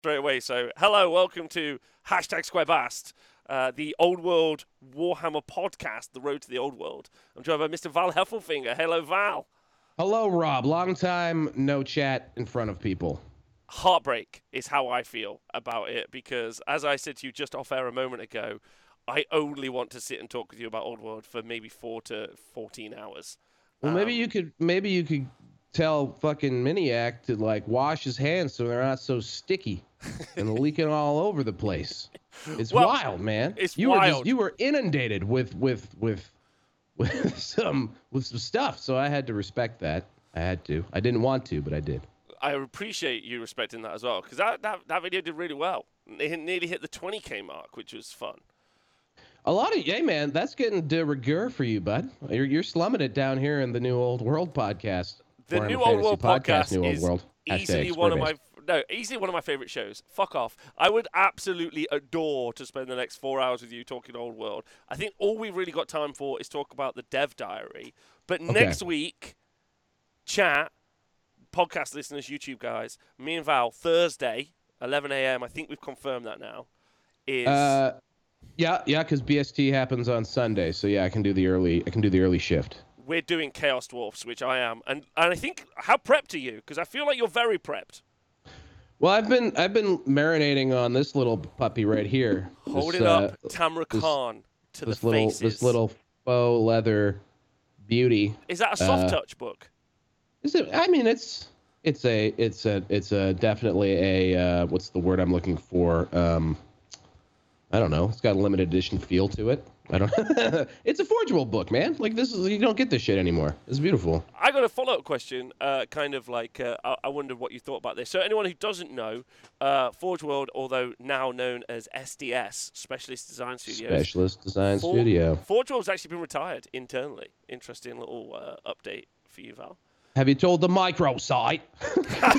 straight away. So, hello, welcome to hashtag Squarebast, uh, the Old World Warhammer podcast, The Road to the Old World. I'm joined by Mr. Val Heffelfinger. Hello, Val. Hello, Rob. Long time no chat in front of people. Heartbreak is how I feel about it because, as I said to you just off air a moment ago, I only want to sit and talk with you about Old World for maybe four to 14 hours. Well, maybe Um, you could maybe you could tell fucking Miniac to like wash his hands so they're not so sticky and leaking all over the place. It's Well, wild, man. it's you were wild. just you were inundated with with with with some with some stuff, so I had to respect that. I had to. I didn't want to, but I did. I appreciate you respecting that as well because that, that, that video did really well. It nearly hit the 20k mark, which was fun. A lot of hey man, that's getting de rigueur for you, bud. You're you're slumming it down here in the New Old World podcast. The Warhammer New Old World podcast New Old is World. easily one of my no, easily one of my favorite shows. Fuck off. I would absolutely adore to spend the next four hours with you talking Old World. I think all we've really got time for is talk about the Dev Diary. But next week, chat, podcast listeners, YouTube guys, me and Val, Thursday, 11 a.m. I think we've confirmed that now. Is Uh, yeah, yeah, because BST happens on Sunday, so yeah, I can do the early. I can do the early shift. We're doing Chaos Dwarfs, which I am, and and I think how prepped are you? Because I feel like you're very prepped. Well, I've been I've been marinating on this little puppy right here. Hold this, it up, uh, Tamurkhan, to this the little faces. this little faux leather beauty. Is that a soft uh, touch book? Is it? I mean, it's it's a it's a it's a definitely a uh, what's the word I'm looking for? Um, I don't know. It's got a limited edition feel to it. I don't. it's a forgeable book, man. Like this is you don't get this shit anymore. It's beautiful. I got a follow up question, uh, kind of like uh, I-, I wondered what you thought about this. So, anyone who doesn't know, uh, Forge World, although now known as SDS, Specialist Design Studio, Specialist Design For- Studio. Forge World's actually been retired internally. Interesting little uh, update for you, Val. Have you told the microsite?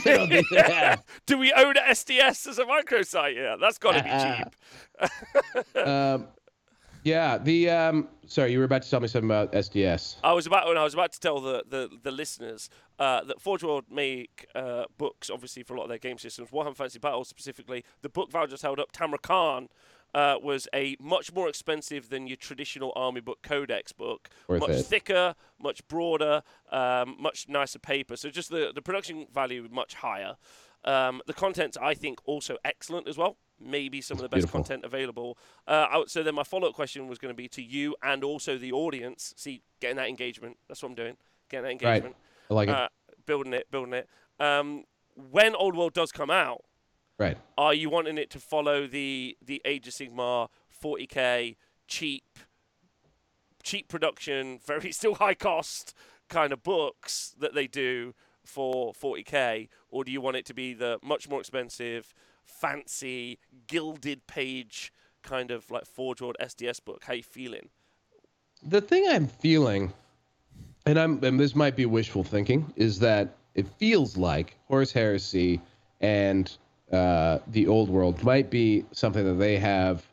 yeah. Do we own SDS as a microsite? Yeah, that's got to be Uh, cheap. um, yeah. The um, sorry, you were about to tell me something about SDS. I was about when I was about to tell the the, the listeners uh, that Forge World make uh, books, obviously for a lot of their game systems. Warhammer Fantasy Battles specifically, the book Val just held up, Tamurkhan. Uh, was a much more expensive than your traditional army book codex book. Worth much it. thicker, much broader, um, much nicer paper. So just the, the production value much higher. Um, the content's I think also excellent as well. Maybe some of the best beautiful. content available. Uh, I- so then my follow up question was going to be to you and also the audience. See, getting that engagement. That's what I'm doing. Getting that Right. engagement. I like it. Uh, building it, building it. Um, when Old World does come out, right. are you wanting it to follow the the Age of Sigmar 40k cheap cheap production, very still high cost kind of books that they do for 40k, or do you want it to be the much more expensive, fancy, gilded page kind of like Forge World SDS book? How you feeling? The thing I'm feeling, and I'm and this might be wishful thinking, is that it feels like Horus Heresy and uh, the Old World might be something that they have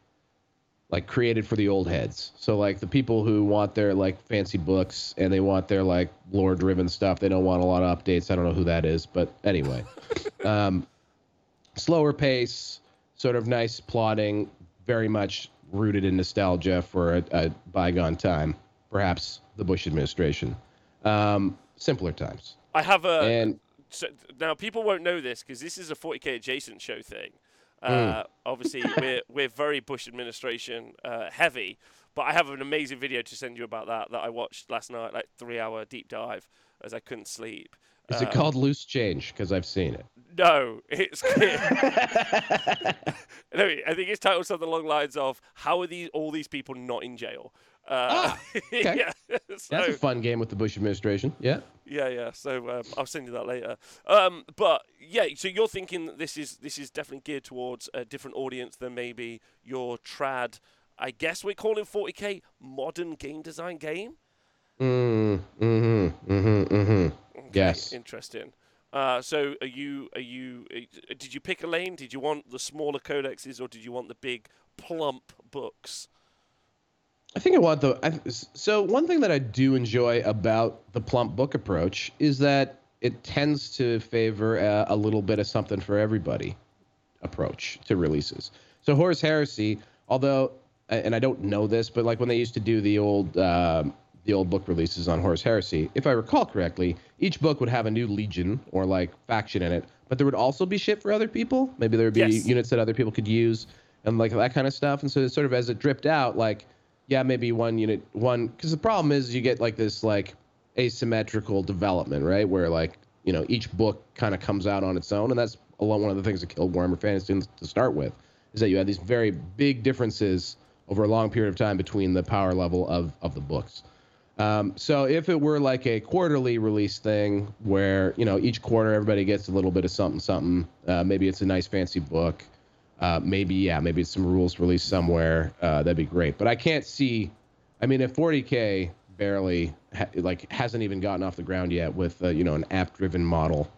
like created for the old heads. So like the people who want their like fancy books and they want their like lore driven stuff. They don't want a lot of updates. I don't know who that is, but anyway. um, slower pace, sort of nice plotting, very much rooted in nostalgia for a, a bygone time, perhaps the Bush administration. Um, simpler times. I have a And so now people won't know this because this is a 40k adjacent show thing. Uh, Obviously, we're we're very Bush administration uh, heavy, but I have an amazing video to send you about that that I watched last night, like three hour deep dive, as I couldn't sleep. is it called Loose Change? Because I've seen it. No, it's no, I think it's titled something along the lines of "How are these all these people not in jail?" Uh, Ah, okay. yeah, so, That's a fun game with the Bush administration. Yeah. Yeah, yeah. So um, I'll send you that later. Um, but yeah, so you're thinking that this is this is definitely geared towards a different audience than maybe your trad. I guess we're calling 40k modern game design game. Mm, mm-hmm. Mm-hmm. Mm-hmm. Okay, Yes. Interesting. Uh, so are you are you uh, did you pick a lane? Did you want the smaller codexes or did you want the big plump books? I think I want the. I, so one thing that I do enjoy about the plump book approach is that it tends to favor a, a little bit of something for everybody. approach to releases. So Horus Heresy, although and I don't know this, but like when they used to do the old uh, the old book releases on Horus Heresy, if I recall correctly, each book would have a new legion or like faction in it, but there would also be shit for other people. Maybe there would be Yes. units that other people could use and like that kind of stuff. And so it's sort of as it dripped out, like yeah, maybe one unit one because the problem is you get like this like asymmetrical development, right? Where like you know each book kind of comes out on its own, and that's a lot one of the things that killed Warhammer Fantasy to start with, is that you had these very big differences over a long period of time between the power level of of the books. Um, so if it were like a quarterly release thing where you know each quarter everybody gets a little bit of something something, uh, maybe it's a nice fancy book, uh, maybe yeah, maybe some rules released somewhere, uh, that'd be great. But I can't see, I mean, if 40k barely ha- like hasn't even gotten off the ground yet with uh, you know an app-driven model,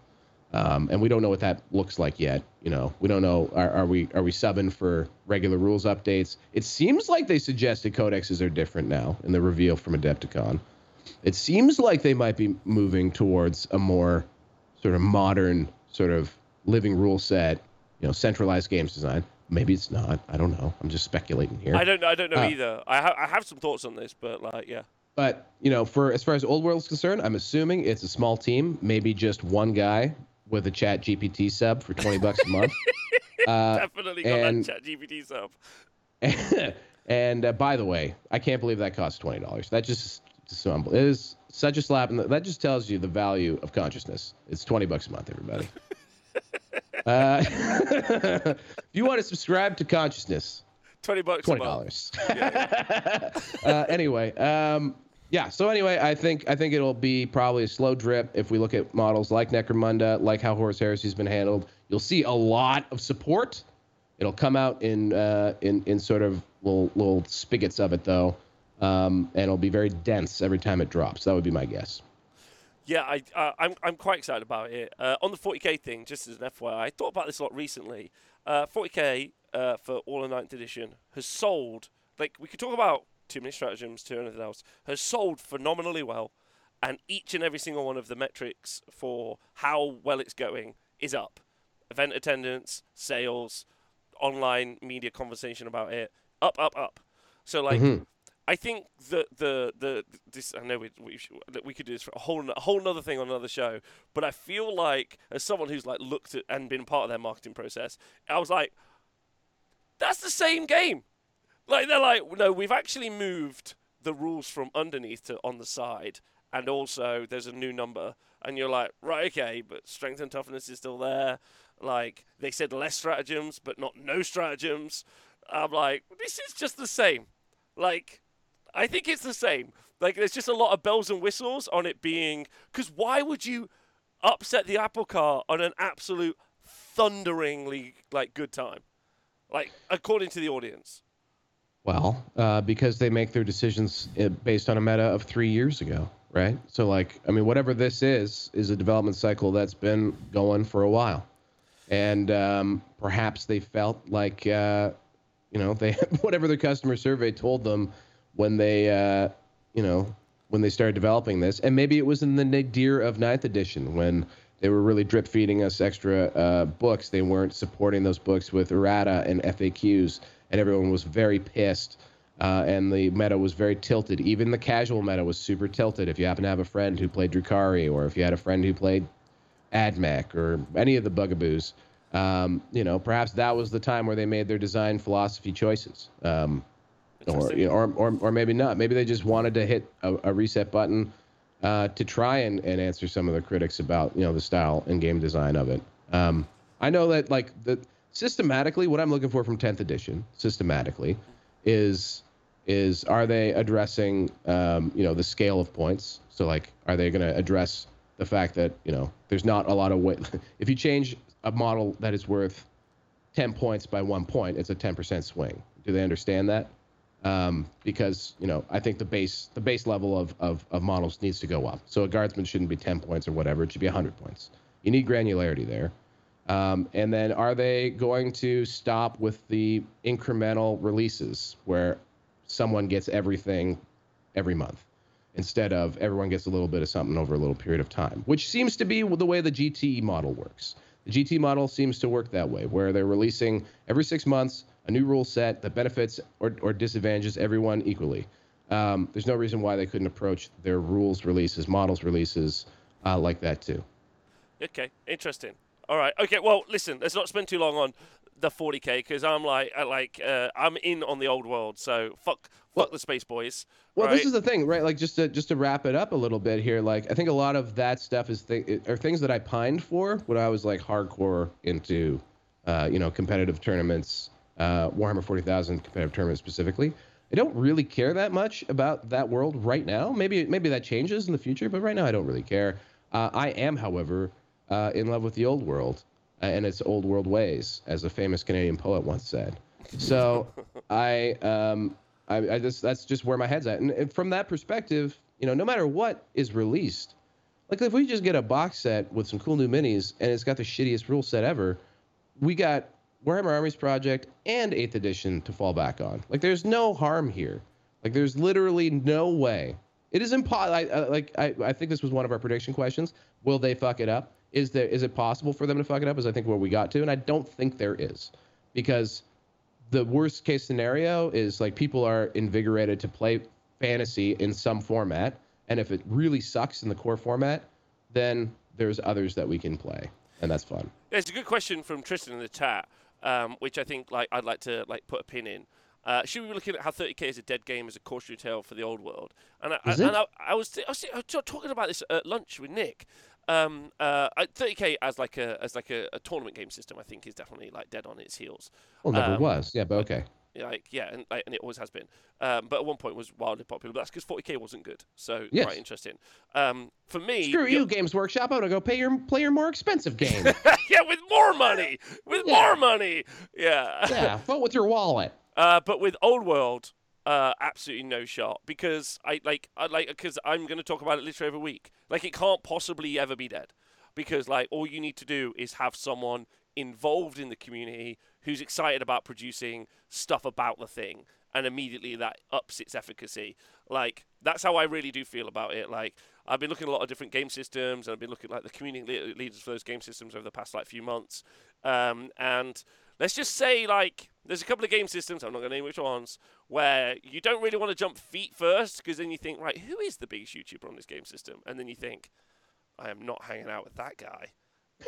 um, and we don't know what that looks like yet. You know, we don't know are, are we are we subbing for regular rules updates? It seems like they suggested codexes are different now in the reveal from Adepticon. It seems like they might be moving towards a more sort of modern sort of living rule set, you know, centralized games design. Maybe it's not. I don't know. I'm just speculating here. I don't I don't know Uh, either. I ha- I have some thoughts on this, but like yeah. But you know, for as far as Old World is concerned, I'm assuming it's a small team, maybe just one guy with a Chat GPT sub for 20 bucks a month. Uh, Definitely got and- that chat GPT sub. and uh, by the way, I can't believe that costs twenty dollars. That just, unbel- it is such a slap, the, that just tells you the value of consciousness. It's twenty bucks a month, everybody. uh, if you want to subscribe to consciousness, Twenty bucks twenty dollars. uh, anyway, um, yeah. So anyway, I think I think it'll be probably a slow drip if we look at models like Necromunda, like how Horus Heresy's been handled. You'll see a lot of support. It'll come out in uh, in in sort of little little spigots of it though, um, and it'll be very dense every time it drops. That would be my guess. Yeah, I, uh, I'm, I'm quite excited about it. Uh, on the 40k thing, just as an FYI, I thought about this a lot recently. Uh, 40k uh, for all of 9th edition has sold, like, we could talk about too many stratagems, to anything else, has sold phenomenally well. And each and every single one of the metrics for how well it's going is up. Event attendance, sales, online media conversation about it, up, up, up. So, like, Mhm. I think the the the this I know we we, that we could do this for a whole a whole another thing on another show, but I feel like as someone who's like looked at and been part of their marketing process, I was like, that's the same game. Like they're like, no, we've actually moved the rules from underneath to on the side, and also there's a new number, and you're like, right, okay, but strength and toughness is still there. Like they said, less stratagems, but not no stratagems. I'm like, this is just the same. Like, I think it's the same. Like, there's just a lot of bells and whistles on it being. Because why would you upset the apple cart on an absolute thunderingly like good time? Like, according to the audience. Well, uh, because they make their decisions uh, based on a meta of three years ago, right? So, like, I mean, whatever this is, is a development cycle that's been going for a while. And um, perhaps they felt like, uh, you know, they whatever their customer survey told them when they, uh, you know, when they started developing this. And maybe it was in the nadir of ninth edition when they were really drip feeding us extra uh, books. They weren't supporting those books with errata and FAQs, and everyone was very pissed. Uh, and the meta was very tilted. Even the casual meta was super tilted. If you happen to have a friend who played Drukhari, or if you had a friend who played AdMech, or any of the bugaboos, um, you know, perhaps that was the time where they made their design philosophy choices. Um, or, Interesting. you know, or, or, or maybe not. Maybe they just wanted to hit a, a reset button uh, to try and, and answer some of the critics about you know the style and game design of it. Um, I know that like the systematically, what I'm looking for from 10th edition systematically is is are they addressing um, you know the scale of points? So like, are they going to address the fact that you know there's not a lot of weight? if you change a model that is worth 10 points by one point, it's a 10% swing. Do they understand that? Um, because you know, I think the base the base level of, of of models needs to go up. So a guardsman shouldn't be 10 points or whatever; it should be 100 points. You need granularity there. Um, and then, are they going to stop with the incremental releases where someone gets everything every month instead of everyone gets a little bit of something over a little period of time, which seems to be the way the GTE model works. The GT model seems to work that way, where they're releasing every six months a new rule set that benefits or, or disadvantages everyone equally. Um, there's no reason why they couldn't approach their rules releases, models releases uh, like that too. Okay, interesting. All right. Okay. Well, listen. Let's not spend too long on the 40k because I'm like, I like, uh, I'm in on the old world. So fuck, Well- fuck the space boys. Well, right? this is the thing, right? Like just to just to wrap it up a little bit here. Like I think a lot of that stuff is th- are things that I pined for when I was like hardcore into, uh, you know, competitive tournaments, uh, Warhammer 40,000 competitive tournament specifically. I don't really care that much about that world right now. Maybe maybe that changes in the future, but right now I don't really care. Uh, I am, however, uh, in love with the old world uh, and its old world ways, as a famous Canadian poet once said. So I um, I, I just that's just where my head's at, and, and from that perspective, you know, no matter what is released, like if we just get a box set with some cool new minis and it's got the shittiest rule set ever, we got Warhammer Armies Project and Eighth Edition to fall back on. Like there's no harm here. Like there's literally no way. It is impossible. I, I, like I, I think this was one of our prediction questions. Will they fuck it up? Is there is it possible for them to fuck it up? Is I think where we got to, and I don't think there is, because the worst case scenario is like people are invigorated to play fantasy in some format, and if it really sucks in the core format, then there's others that we can play, and that's fun. Yeah, it's a good question from Tristan in the chat, um, which I think like I'd like to like put a pin in. Uh, should we be looking at how 30k is a dead game as a cautionary tale for the old world? And I, Is I, it? and I, I was I was, I was talking about this at lunch with Nick. Um, uh, 30k as like a as like a, a tournament game system, I think is definitely like dead on its heels. Well, never Um, was. Yeah, but okay. Like yeah, and, like, and it always has been. Um, but at one point was wildly popular. But that's because 40k wasn't good. So Yes. quite interesting. Um, for me, Screw you, Games Workshop. I'm gonna go pay your play your more expensive game. yeah, with more money, with Yeah. more money. Yeah. yeah, vote with your wallet. Uh, but with Old World, uh, absolutely no shot because I like I like because I'm going to talk about it literally every week. Like it can't possibly ever be dead because like all you need to do is have someone involved in the community who's excited about producing stuff about the thing and immediately that ups its efficacy. Like that's how i really do feel about it. Like i've been looking at a lot of different game systems and i've been looking at like the community leaders for those game systems over the past like few months. Um, and let's just say like there's a couple of game systems i'm not going to name which ones where you don't really want to jump feet first because then you think right who is the biggest youtuber on this game system? And then you think i am not hanging out with that guy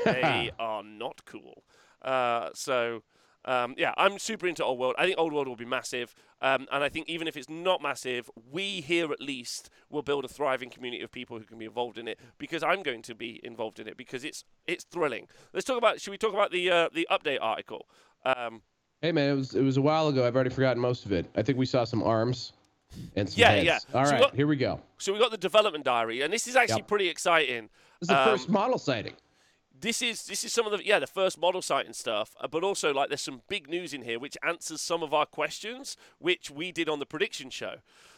they are not cool uh, so um, yeah, I'm super into Old World. I think Old World will be massive, um, and I think even if it's not massive, we here at least will build a thriving community of people who can be involved in it. Because I'm going to be involved in it because it's it's thrilling. Let's talk about. Should we talk about the uh, the update article? Um, Hey man, it was it was a while ago. I've already forgotten most of it. I think we saw some arms and some Yeah, heads. yeah. All So right, what- here we go. so we got the development diary, and this is actually Yep. pretty exciting. This is the Um, first model sighting. This is this is some of the yeah the first model site and stuff uh, but also like there's some big news in here which answers some of our questions which we did on the prediction show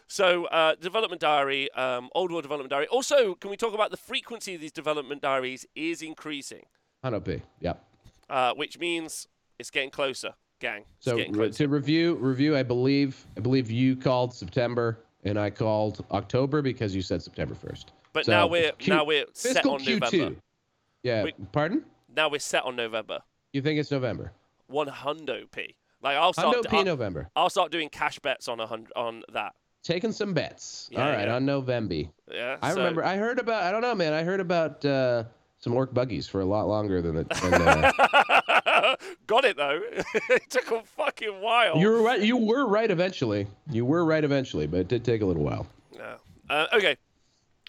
so uh, development diary um, old world development diary also can we talk about the frequency of these development diaries is increasing Hundo P. Yep. uh, which means it's getting closer gang it's So closer to review, review. I believe I believe you called September and I called October because you said September first. but so now we're Q- now we're set on Q2. november Yeah. Wait. Pardon? now we're set on november You think it's November? one hundo p like i'll start Hundo P. I'll, November. I'll start doing cash bets on a hundred on that Taking some bets. Yeah, All right, yeah. on November. yeah I so- remember. I heard about. I don't know, man. I heard about uh, some orc buggies for a lot longer than the. Than, uh, Got it though. it took a fucking while. you were right. You were right eventually. You were right eventually, but it did take a little while. Yeah. Uh, okay.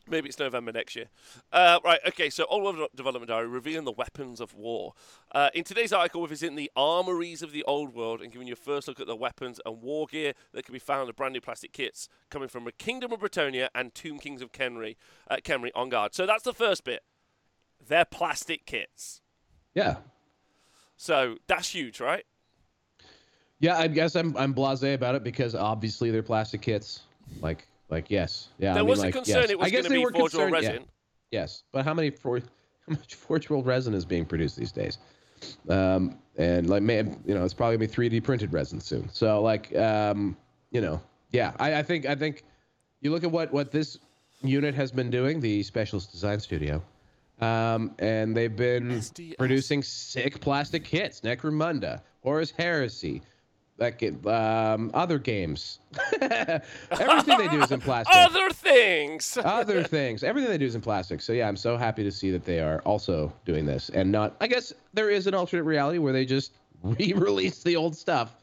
Maybe it's November next year. Uh, right, okay, so Old World Development Diary revealing the weapons of war. Uh, in today's article, we're visiting the armories of the Old World and giving you a first look at the weapons and war gear that can be found in brand new plastic kits coming from the Kingdom of Bretonnia and Tomb Kings of Khemri, uh, Khemri on guard. So that's the first bit. They're plastic kits. Yeah. So that's huge, right? Yeah, I guess I'm I'm blasé about it because obviously they're plastic kits. Like like yes, yeah. there I mean, was a like, concern yes. it was going to be were Forge World concerned- yeah, resin. yes, but how many for how much Forge World resin is being produced these days? Um, and like man, you know, it's probably gonna be 3D printed resin soon. So like um, you know, yeah, I, I think I think you look at what what this unit has been doing, the Specialist Design Studio. Um, and they've been SDS. producing sick plastic hits. Necromunda, Horus Heresy, like um, other games. Everything they do is in plastic. Other things. other things. Everything they do is in plastic. So yeah, I'm so happy to see that they are also doing this and not. I guess there is an alternate reality where they just re-release the old stuff.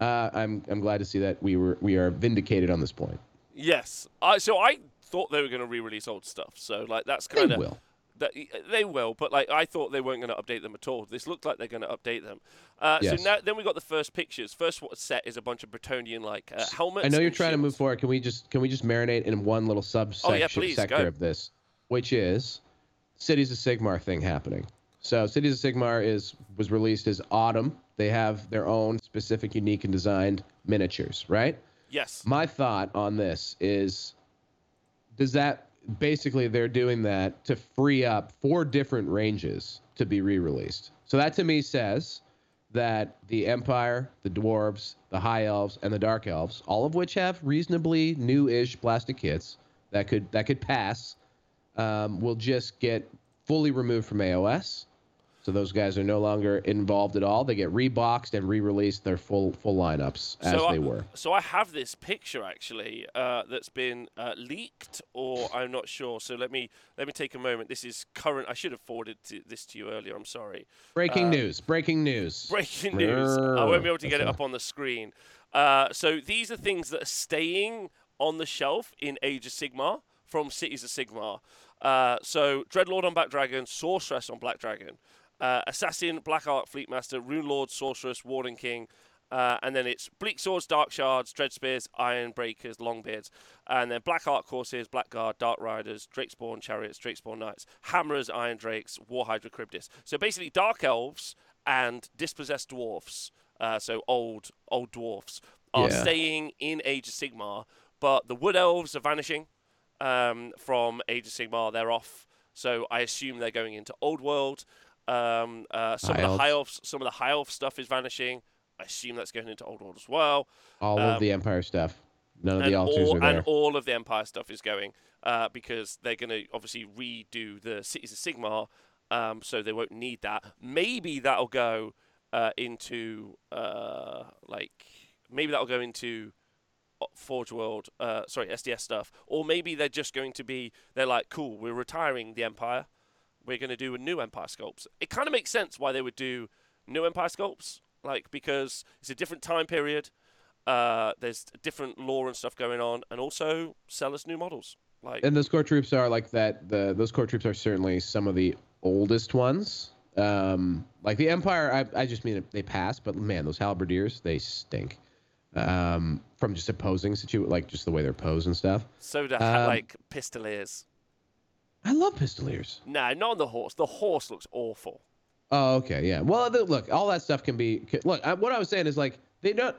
Uh, I'm I'm glad to see that we were we are vindicated on this point. yes. I so I thought they were going to re-release old stuff. So like that's kind of will. That they will, but like I thought they weren't going to update them at all. This looked like they're going to update them. Uh, Yes. So now then we got the first pictures. First what set is a bunch of Bretonnian like uh, helmets. I know you're trying to move forward. Can we just can we just marinate in one little subsection Oh, please, sector go. of this, which is Cities of Sigmar thing happening. So Cities of Sigmar is was released as autumn. They have their own specific, unique, and designed miniatures, right? Yes. My thought on this is does that basically they're doing that to free up four different ranges to be re-released. So that to me says that the Empire, the Dwarves, the High Elves, and the Dark Elves, all of which have reasonably new-ish plastic kits that could that could pass, um, will just get fully removed from AOS. So those guys are no longer involved at all. They get reboxed and re-released their full full lineups as so they I, were. So I have this picture actually uh, that's been uh, leaked, or I'm not sure. So let me let me take a moment. This is current. I should have forwarded to, this to you earlier. I'm sorry. Breaking news! Breaking news! Breaking news. I won't be able to get it up on the screen. Uh, so these are things that are staying on the shelf in Age of Sigmar from Cities of Sigmar. Uh, so Dreadlord on Black Dragon, Sorceress on Black Dragon, uh, Assassin, Black Ark, Fleetmaster, Rune Lord, Sorceress, Warden King, uh, and then it's Bleak Swords, Dark Shards, Dread Spears, Iron Breakers, Longbeards, and then Black Ark Corsairs, Blackguard, Dark Riders, Drakespawn Chariots, Drakespawn Knights, Hammerers, Iron Drakes, War Hydra Cryptis. So basically, Dark Elves and Dispossessed Dwarfs, uh, so old old dwarfs, are Yeah. staying in Age of Sigmar, but the Wood Elves are vanishing um, from Age of Sigmar. They're off, so I assume they're going into Old World. Um, uh, some High of the high elves, some of the high elf stuff is vanishing. I assume that's going into Old World as well. All Um, of the Empire stuff. None of the altars all, are there. and all of the Empire stuff is going uh, because they're going to obviously redo the Cities of Sigmar, um, so they won't need that. Maybe that'll go uh, into uh, like maybe that'll go into uh, Forge World, uh, sorry SDS stuff, or maybe they're just going to be they're like cool, we're retiring the Empire, we're going to do a new Empire sculpts. It kind of makes sense why they would do new Empire sculpts, like because it's a different time period. Uh, there's different lore and stuff going on, and also sell us new models. Like and those core troops are like that. The those core troops are certainly some of the oldest ones. Um, like the Empire, I, I just mean they pass, but man, those halberdiers they stink. Um, from just opposing situ, like just the way they're posed and stuff. so do um, like pistoliers. I love pistoliers. No, not on the horse. The horse looks awful. Oh, okay, yeah. Well, the, look, all that stuff can be. Can, look, I, what I was saying is like they don't.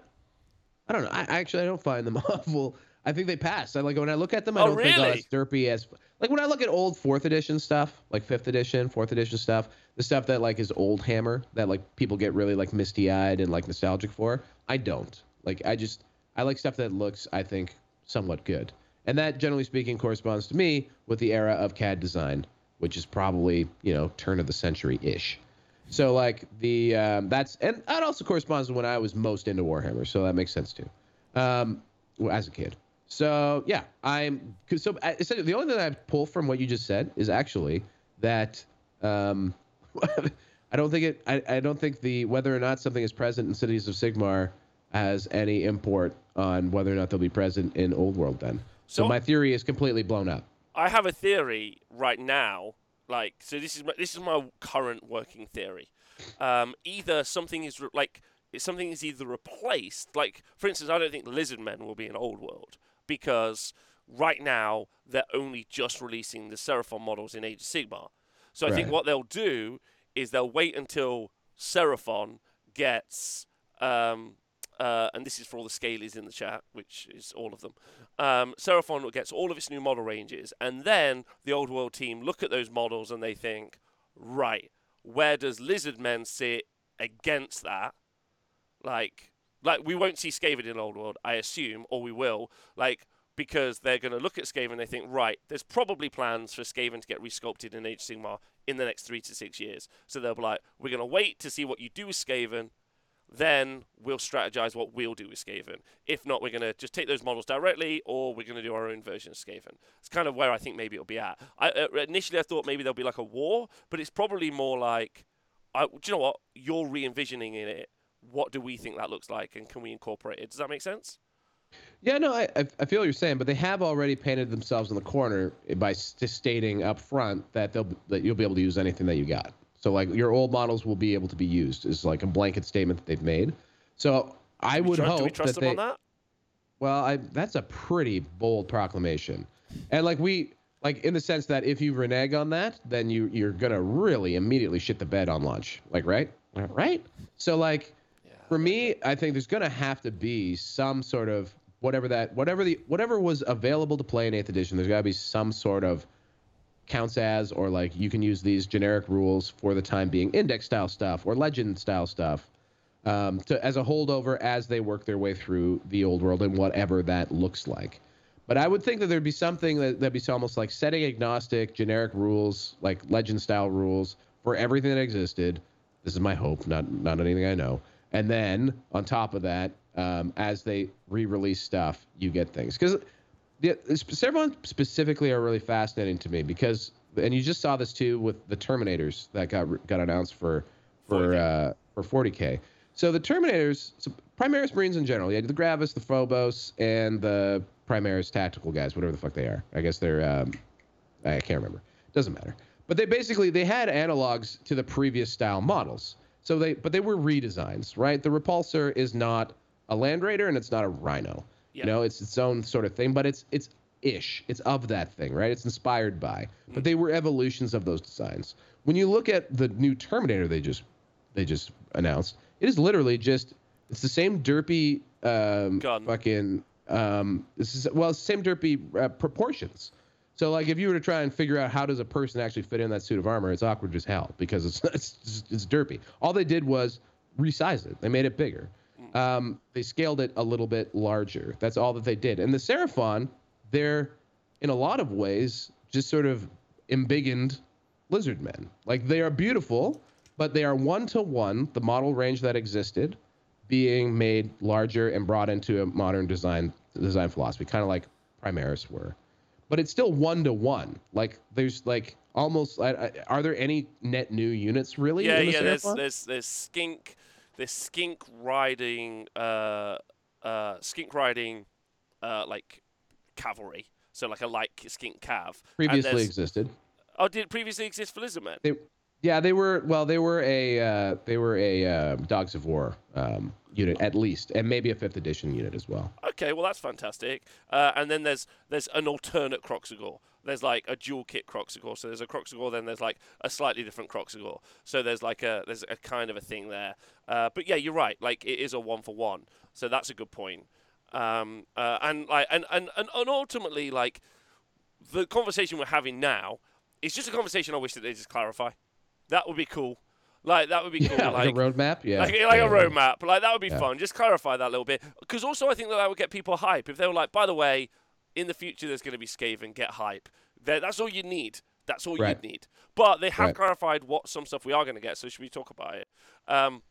I don't know. I actually I don't find them awful. I think they pass. I like when I look at them. I Oh, don't think oh, really? it's derpy as like when I look at old fourth edition stuff, like fifth edition, fourth edition stuff, the stuff that like is old Hammer that like people get really like misty eyed and like nostalgic for. I don't like. I just I like stuff that looks I think somewhat good, and that generally speaking corresponds to me with the era of CAD design, which is probably you know turn of the century ish. So like the um, that's and that also corresponds to when I was most into Warhammer, so that makes sense too, um, well, as a kid. So yeah, I'm 'cause so essentially the only thing I pull from what you just said is actually that um, I don't think it I, I don't think the whether or not something is present in Cities of Sigmar has any import on whether or not they'll be present in Old World then. So, So- my theory is completely blown up. I have a theory right now. Like, so this is my, this is my current working theory. Um, either something is re- like something is either replaced. Like, for instance, I don't think the lizard men will be in old world because right now they're only just releasing the Seraphon models in Age of Sigmar. So I think what they'll do is they'll wait until Seraphon gets um, uh, and this is for all the scalies in the chat, which is all of them. Um, Seraphon gets all of its new model ranges, and then the old world team look at those models and they think, right, where does Lizardmen sit against that? Like, like we won't see Skaven in old world, I assume, or we will, like because they're going to look at Skaven and they think, right, there's probably plans for Skaven to get resculpted in Age Sigmar in the next three to six years. So they'll be like, we're going to wait to see what you do with Skaven, then we'll strategize what we'll do with Skaven. If not, we're going to just take those models directly, or we're going to do our own version of Skaven. It's kind of where I think maybe it'll be at. I, uh, initially, I thought maybe there'll be like a war, but it's probably more like, I, do you know what? You're re envisioning in it. What do we think that looks like, and can we incorporate it? Does that make sense? Yeah, no, I, I feel what you're saying, but they have already painted themselves in the corner by stating up front that they'll that you'll be able to use anything that you got. So like your old models will be able to be used is like a blanket statement that they've made. So I would trust, hope do we trust that them they. on that? Well, I that's a pretty bold proclamation, and like we like in the sense that if you renege on that, then you you're gonna really immediately shit the bed on launch. Like right, right. So like for me, I think there's gonna have to be some sort of whatever that whatever the whatever was available to play in eighth edition. There's gotta be some sort of counts as or like you can use these generic rules for the time being index style stuff or legend style stuff um, to as a holdover as they work their way through the old world and whatever that looks like. But i would think that there'd be something that, that'd be almost like setting agnostic generic rules like legend style rules for everything that existed. This is my hope not not anything i know. And then on top of that um, as they re-release stuff you get things. Because the Seraphon specifically are really fascinating to me because, and you just saw this too with the Terminators that got got announced for for 40K. uh, for 40k. So the Terminators, so Primaris Marines in general, you had the Gravis, the Phobos, and the Primaris tactical guys, whatever the fuck they are. I guess they're um, I can't remember. Doesn't matter. But they basically they had analogs to the previous style models. So they but they were redesigns, right? The Repulsor is not a Land Raider and it's not a Rhino. Yeah. You know, it's its own sort of thing, but it's it's ish. It's of that thing, right? It's inspired by. But they were evolutions of those designs. When you look at the new Terminator they just they just announced, it is literally just it's the same derpy um Gun. fucking um this is well, same derpy uh, proportions. So like if you were to try and figure out how does a person actually fit in that suit of armor, it's awkward as hell because it's it's it's derpy. All they did was resize it. They made it bigger. Um, they scaled it a little bit larger. That's all that they did. And the Seraphon, they're in a lot of ways just sort of embiggened lizard men. Like they are beautiful, but they are one to one the model range that existed being made larger and brought into a modern design design philosophy, kind of like Primaris were. But it's still one to one. Like there's like almost. I, I, are there any net new units really? Yeah, in the yeah. There's there's there's skink, there's skink riding, uh, uh, skink riding, uh, like cavalry. So like a light skink cav. Previously existed. Oh, did it previously exist for lizardmen? They, yeah, they were. Well, they were a uh, they were a uh, Dogs of War um, unit at least, and maybe a fifth edition unit as well. Okay, well that's fantastic. Uh, and then there's there's an alternate Kroxigor. There's like a dual kit Kroxigor. So there's a Kroxigor, then there's like a slightly different Kroxigor. So there's like a there's a kind of a thing there. Uh, but yeah, you're right. Like it is a one for one. So that's a good point. Um, uh, and like and, and and and ultimately like the conversation we're having now is just a conversation I wish that they just clarify. That would be cool. Like that would be cool. Yeah, like, a roadmap. Yeah, like, like yeah, a roadmap. Like that would be Yeah. fun. Just clarify that a little bit. Because also, I think that that would get people hype. If they were like, by the way, in the future there's going to be Skaven, get hype. There, that's all you need. That's all Right. you'd need. But they have Right. clarified what some stuff we are going to get. So should we talk about it? Um,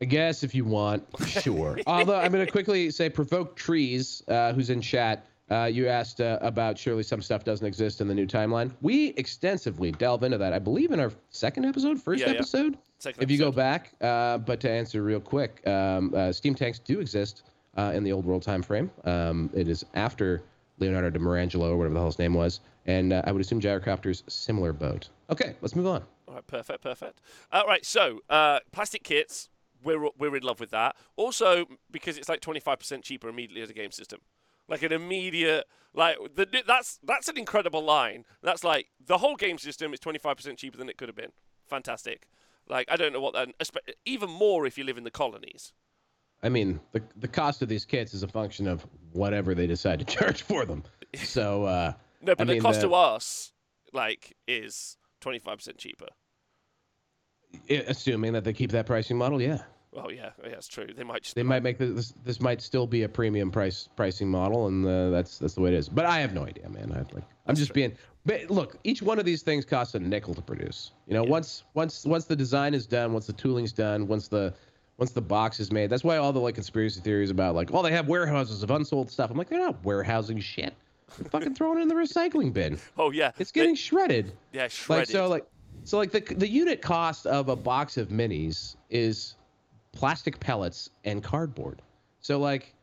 I guess if you want, sure. Although I'm going to quickly say, provoke trees, uh, who's in chat. Uh, you asked uh, about surely some stuff doesn't exist in the new timeline. We extensively delve into that. I believe in our second episode, first Yeah, yeah. episode. second if you go back, uh, but to answer real quick, um, uh, steam tanks do exist uh, in the old world time frame. Um, it is after Leonardo de Mirangelo, or whatever the hell his name was, and uh, I would assume Gyrocopter's similar boat. Okay, let's move on. All right, perfect, perfect. All right, so uh, plastic kits, we're we're in love with that. Also, because it's like 25% cheaper immediately as a game system, like an immediate like the that's that's an incredible line. That's like the whole game system is 25% cheaper than it could have been. Fantastic. Like I don't know what that even more if you live in the colonies. I mean, the the cost of these kits is a function of whatever they decide to charge for them. So, uh, No, but I the mean, cost the- to us like is 25% cheaper. assuming that they keep that pricing model, yeah, Well, yeah, yeah, that's true. They might just they might make this. This might still be a premium price pricing model, and uh, that's that's the way it is. But I have no idea, man. I, like, I'm just being But look, each one of these things costs a nickel to produce. You know, once once once the design is done, once the tooling's done, once the once the box is made. That's why all the like conspiracy theories about like, oh, they have warehouses of unsold stuff. I'm like, they're not warehousing shit. They're fucking throwing it in the recycling bin. Oh yeah, It's getting They- shredded. yeah shredded. Like so, like so, like the the unit cost of a box of minis is plastic pellets and cardboard. So like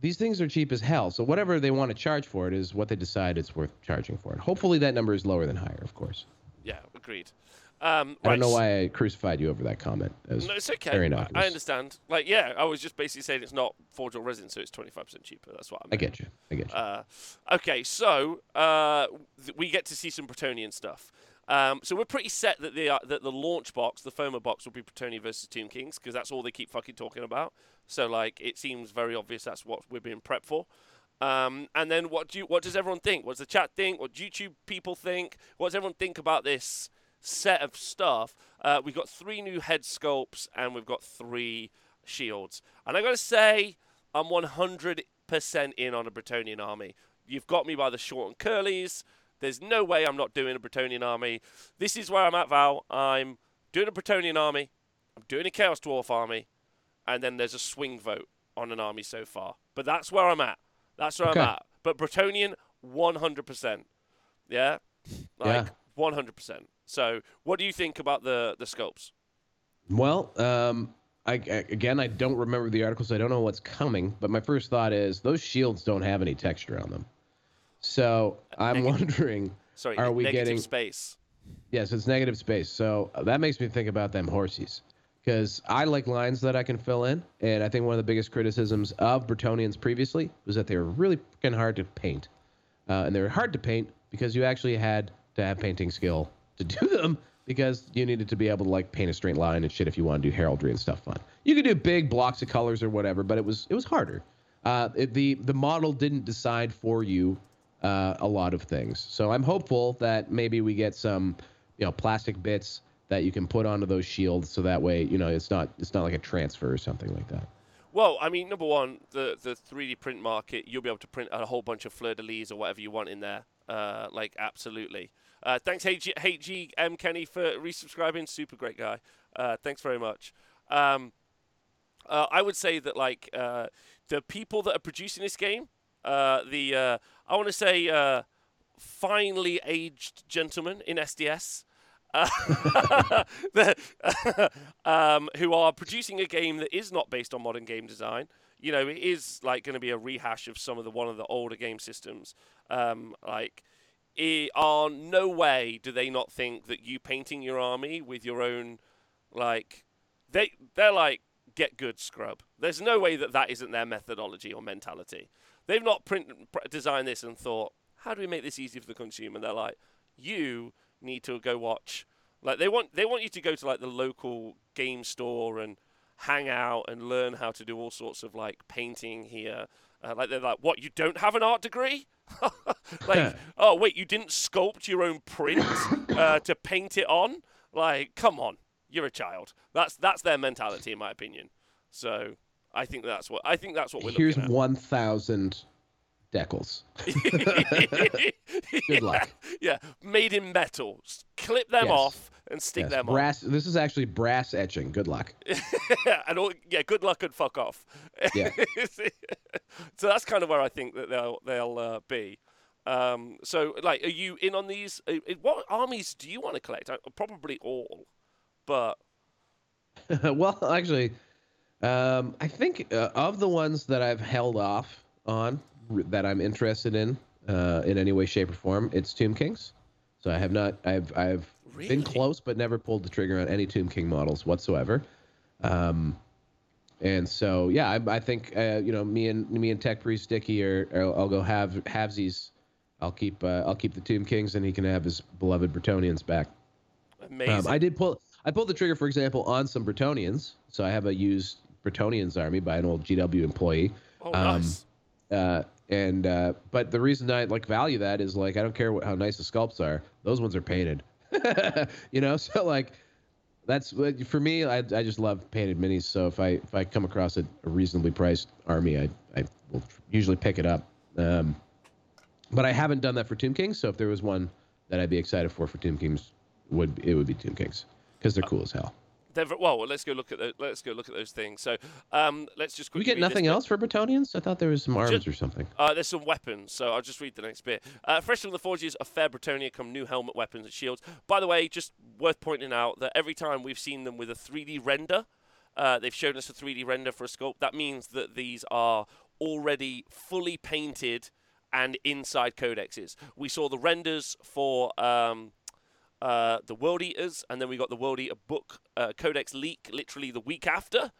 these things are cheap as hell. So whatever they want to charge for it is what they decide it's worth charging for it. Hopefully that number is lower than higher, of course. yeah, agreed. Um, I don't know why I crucified you over that comment. That No, it's okay. very I- understand. Like, yeah, I was just basically saying it's not forged or resin, so it's 25% cheaper. That's what I I get you. I get you. Uh, okay, so uh, th- we get to see some Bretonnian stuff. Um, so we're pretty set that the uh, that the launch box, the FOMO box, will be Bretonnia versus Tomb Kings because that's all they keep fucking talking about. So like, it seems very obvious that's what we're being prepped for. Um, and then what do you, what does everyone think? What does the chat think? What do YouTube people think? What does everyone think about this set of stuff? Uh, we've got three new head sculpts and we've got three shields. And I gotta say, I'm 100% in on a Bretonnian army. You've got me by the short and curlies. There's no way I'm not doing a Bretonnian army. This is where I'm at, Val. I'm doing a Bretonnian army. I'm doing a Chaos Dwarf army. And then there's a swing vote on an army so far. But that's where I'm at. That's where Okay. I'm at. But Bretonnian, 100%. Yeah? Like, Yeah. 100%. So, what do you think about the, the scopes? Well, um, I, I- again, I don't remember the article, so I don't know what's coming. But my first thought is those shields don't have any texture on them. So I'm Negative. wondering, Sorry, Are we negative getting- space. yes, it's negative space. So that makes me think about them horsies. Because I like lines that I can fill in, and I think one of the biggest criticisms of Bretonnians previously was that they were really freaking hard to paint, uh, and they were hard to paint because you actually had to have painting skill to do them because you needed to be able to like paint a straight line and shit if you want to do heraldry and stuff fun. You could do big blocks of colors or whatever, but it was it was harder. Uh, it, the the model didn't decide for you uh, a lot of things. So I'm hopeful that maybe we get some you know plastic bits that you can put onto those shields so that way you know it's not it's not like a transfer or something like that. Well, I mean, number one, the the 3D print market, you'll be able to print a whole bunch of fleur de lis or whatever you want in there. Uh, like, absolutely. Uh, thanks, HG, HGM Kenny, for resubscribing. Super great guy. Uh, thanks very much. Um, uh, I would say that, like, uh, the people that are producing this game, uh, the, I want to say, uh, finely aged gentlemen in SDS, uh, um, who are producing a game that is not based on modern game design. You know, it is like going to be a rehash of some of the one of the older game systems. Um, like, it, on no way do they not think that you painting your army with your own, like, they they're like get good scrub. There's no way that that isn't their methodology or mentality. They've not print pr- designed this and thought, how do we make this easy for the consumer? They're like, you need to go watch. Like they want they want you to go to like the local game store and hang out and learn how to do all sorts of like painting here. Uh, like they're like, what? You don't have an art degree? like, oh wait, you didn't sculpt your own print uh, to paint it on? Like, come on, you're a child. That's that's their mentality, in my opinion. So I think that's what I think that's what we're looking for. Here's one thousand decals. at. Good luck. Yeah, made in metal. Clip them Yes. off and stick Yes, them brass. This is actually brass etching. Good luck. on. and all, yeah, good luck and fuck off. Yeah. so that's kind of where I think that they'll they'll uh, be. Um, so, like, are you in on these? Uh, uh, what armies do you want to collect? Uh, Probably all, but well, actually, um, I think uh, of the ones that I've held off on that I'm interested in uh, in any way, shape, or form, it's Tomb Kings. So I have not. I've I've Really? been close, but never pulled the trigger on any Tomb King models whatsoever. Um, and so yeah, I, I think uh, you know me and me and Tech Priest Sticky are, are I'll go have halvesies. I'll keep uh, I'll keep the Tomb Kings, and he can have his beloved Bretonnians back. amazing. Um, I did pull. I pulled the trigger, for example, on some Bretonnians. So I have a used Bretonnians army by an old GW employee. oh, um, nice. Uh, and uh, but the reason I like value that is like I don't care what, how nice the sculpts are; those ones are painted. you know, so like that's for me. I, I just love painted minis. So if I if I come across a, a reasonably priced army, I I will usually pick it up. Um, but I haven't done that for Tomb King. So if there was one that I'd be excited for for Tomb Kings would it would be Tomb Kings because they're cool as hell. Well, let's go look at those. Let's go look at those things. So, um, let's just We get nothing bit. else for Bretonnians? I thought there was some arms or something. Uh, there's some weapons, so I'll just read the next bit. Uh, fresh from the forges of Fair Bretonnia come new helmet, weapons, and shields. By the way, just worth pointing out that every time we've seen them with a 3D render, uh, they've shown us a 3D render for a sculpt. That means that these are already fully painted and inside codexes. We saw the renders for um, uh, the World Eaters, and then we got the World Eater book uh, codex leak literally the week after.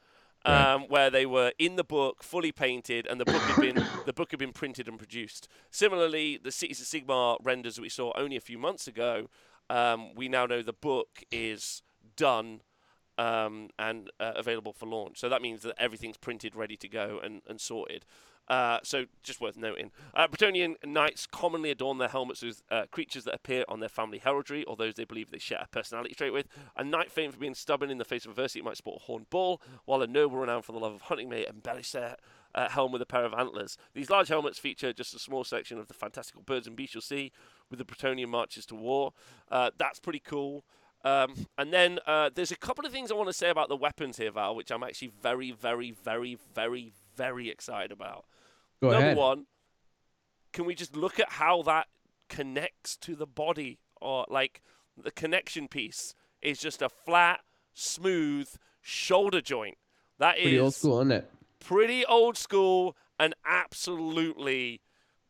Um, where they were in the book, fully painted, and the book had been the book had been printed and produced. Similarly, the Cities of Sigmar renders that we saw only a few months ago, um, we now know the book is done um, and uh, available for launch. So that means that everything's printed, ready to go, and, and sorted. Uh, so just worth noting. Uh, Bretonnian knights commonly adorn their helmets with uh, creatures that appear on their family heraldry, or those they believe they share a personality trait with. A knight famed for being stubborn in the face of adversity might sport a horned bull, while a noble renowned for the love of hunting may embellish their uh, helm with a pair of antlers. These large helmets feature just a small section of the fantastical birds and beasts you'll see with the Bretonnian marches to war. Uh, that's pretty cool. Um, and then uh, there's a couple of things I want to say about the weapons here, Val, which I'm actually very, very, very, very, very excited about. Go Number ahead. one, can we just look at how that connects to the body, or like the connection piece is just a flat, smooth shoulder joint. That is Pretty old school, isn't it? pretty old school and absolutely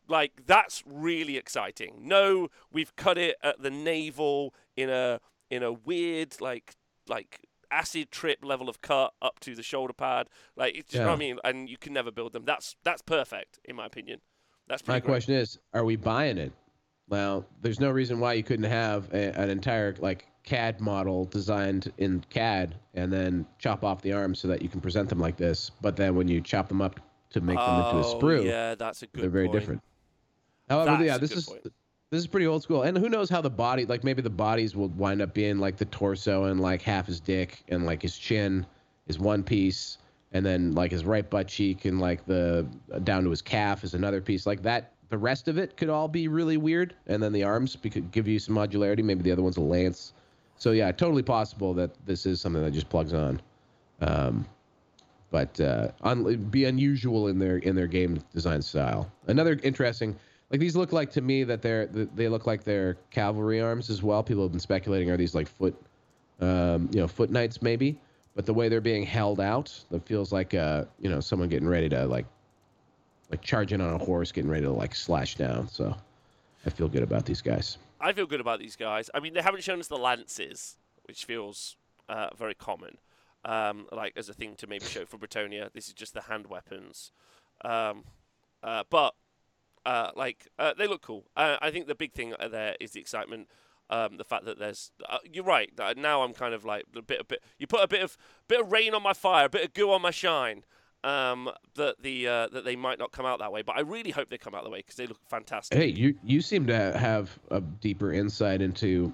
like that's really exciting. No, we've cut it at the navel in a in a weird like like acid trip level of cut up to the shoulder pad. Like it's, you know what I mean, and you can never build them. That's that's perfect in my opinion. That's pretty My great. question is, are we buying it? Well, there's no reason why you couldn't have a, an entire like CAD model designed in CAD and then chop off the arms so that you can present them like this. But then when you chop them up to make them into a Oh, sprue, Yeah, that's a good they're very point. different. However, That's yeah, this is point. This is pretty old school. And who knows how the body, like maybe the bodies will wind up being like the torso and like half his dick and like his chin is one piece, and then like his right butt cheek and like the down to his calf is another piece. Like that, the rest of it could all be really weird, and then the arms could give you some modularity. Maybe the other one's a lance. So yeah, totally possible that this is something that just plugs on. Um, but uh, un- be unusual in their in their game design style. Another interesting, like these look like to me that they're they look like they're cavalry arms as well. People have been speculating are these like foot, um, you know, foot knights maybe. But the way they're being held out, that feels like uh, you know, someone getting ready to like, like charging on a horse, getting ready to like slash down. So, I feel good about these guys. I feel good about these guys. I mean, they haven't shown us the lances, which feels uh, very common, um, like as a thing to maybe show for Bretonnia. This is just the hand weapons, um, uh, but uh, like uh, they look cool. Uh, I think the big thing uh, there is the excitement. Um, the fact that there's, uh, you're right. Now I'm kind of like a bit, a bit. You put a bit of, bit of rain on my fire, a bit of goo on my shine. Um, that the uh, that they might not come out that way, but I really hope they come out that way because they look fantastic. Hey, you you seem to have a deeper insight into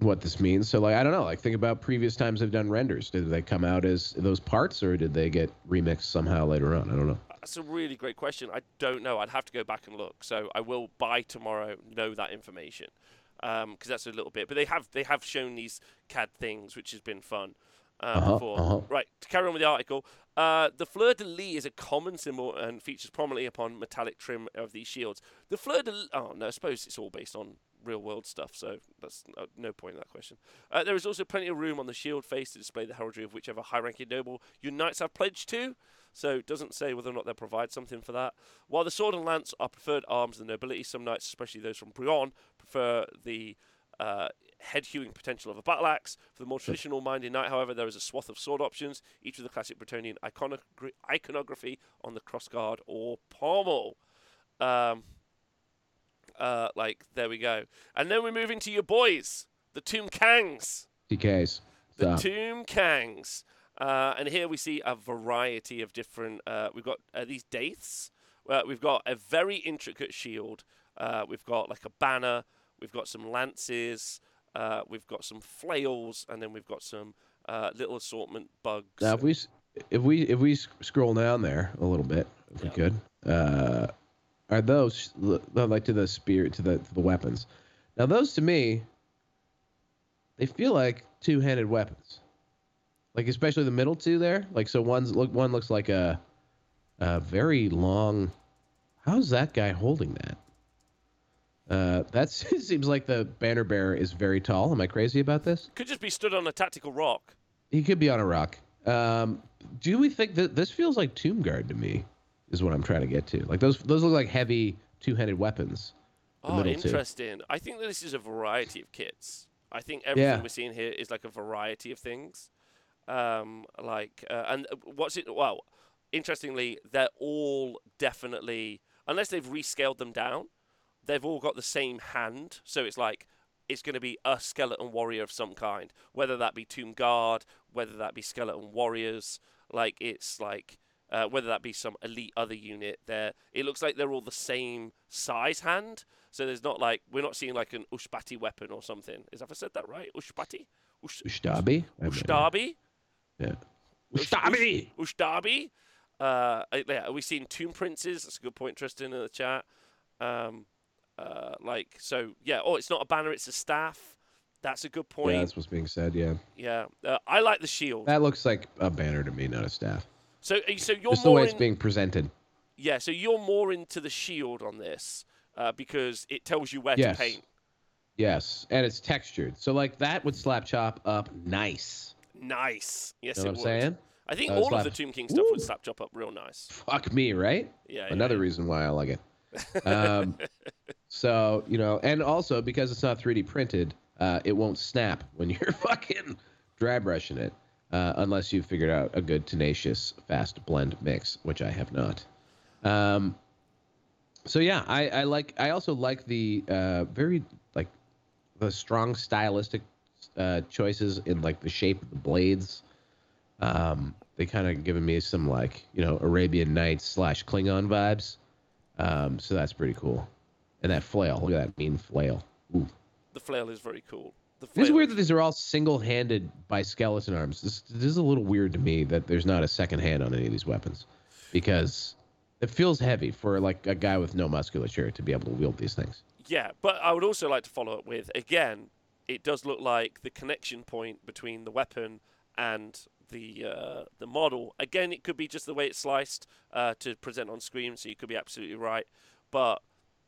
what this means. So like I don't know, like think about previous times they've done renders. Did they come out as those parts, or did they get remixed somehow later on? I don't know. That's a really great question. I don't know. I'd have to go back and look. So I will by tomorrow know that information because that's a little bit. But they have they have shown these CAD things, which has been fun. Uh, Uh-huh, before. uh-huh. Right, to carry on with the article, uh, the fleur de lis is a common symbol and features prominently upon metallic trim of these shields. The fleur de lis, oh no, I suppose it's all based on real world stuff, so that's no, no point in that question. Uh, there is also plenty of room on the shield face to display the heraldry of whichever high ranking noble your knights have pledged to, so it doesn't say whether or not they'll provide something for that. While the sword and lance are preferred arms of the nobility, some knights, especially those from Brionne, prefer the uh, head hewing potential of a battle axe. For the more traditional minded knight, however, there is a swath of sword options, each with the classic Bretonnian iconogra- iconography on the crossguard or pommel. Um, uh, like, there we go. And then we move into your boys, the Tomb Kangs. TKs. The Tomb Kangs. Uh, and here we see a variety of different. Uh, we've got uh, these daiths. Uh, we've got a very intricate shield. Uh, we've got like a banner. We've got some lances. Uh, we've got some flails, and then we've got some uh, little assortment bugs. now if we if we if we scroll down there a little bit, if we could, uh, are those like to the spear to the to the weapons? Now those to me, they feel like two-handed weapons. Like especially the middle two there. Like so one's look one looks like a a very long how's that guy holding that? Uh, that seems like the banner bearer is very tall. Am I crazy about this? Could just be stood on a tactical rock. He could be on a rock. Um, do we think that this feels like Tomb Guard to me? Is what I'm trying to get to. Like those those look like heavy two-handed weapons. Oh, middle two. interesting. I think that this is a variety of kits. I think everything Yeah. we're seeing here is like a variety of things. Um, like, uh, and uh, what's it? Well, interestingly, they're all definitely, unless they've rescaled them down, they've all got the same hand. So it's like it's going to be a skeleton warrior of some kind, whether that be Tomb Guard, whether that be skeleton warriors. Like it's like uh, whether that be some elite other unit. There, it looks like they're all the same size hand. So there's not like we're not seeing like an Ushbati weapon or something. Is have I said that right? Ushbati, Ush, Ustabi. I mean, Ushdabi, Yeah. Ush- Ustabi. Ush- Ushdabi. Uh, yeah, are we seeing tomb princes? That's a good point, Tristan, in the chat. Um, uh, like so, yeah. Oh, it's not a banner; it's a staff. That's a good point. Yeah, point. that's what's being said. Yeah. Yeah, uh, I like the shield. That looks like a banner to me, not a staff. So, so you're Just the more way it's being presented. yeah. So you're more into the shield on this uh, because it tells you where Yes. to paint. Yes, and it's textured, so like that would slap chop up nice. Nice. Yes, You know it what I'm would. saying? I think all of the Tomb King stuff would Woo. slap chop up real nice. Fuck me, right? Yeah. yeah, Another reason why I like it. Um, so you know, and also because it's not 3D printed, uh, it won't snap when you're fucking dry brushing it, uh, unless you've figured out a good tenacious fast blend mix, which I have not. Um, so yeah, I, I like. I also like the uh, very like the strong stylistic uh, choices in like the shape of the blades. Um, they kind of given me some like you know Arabian Nights slash Klingon vibes. Um, so that's pretty cool. And that flail, look at that mean flail. Ooh. The flail is very cool. Is weird that these are all single-handed by skeleton arms. This, this is a little weird to me that there's not a second hand on any of these weapons, because it feels heavy for like a guy with no musculature to be able to wield these things. Yeah, but I would also like to follow up with again, it does look like the connection point between the weapon and the uh, the model. Again, it could be just the way it's sliced uh, to present on screen, so you could be absolutely right. But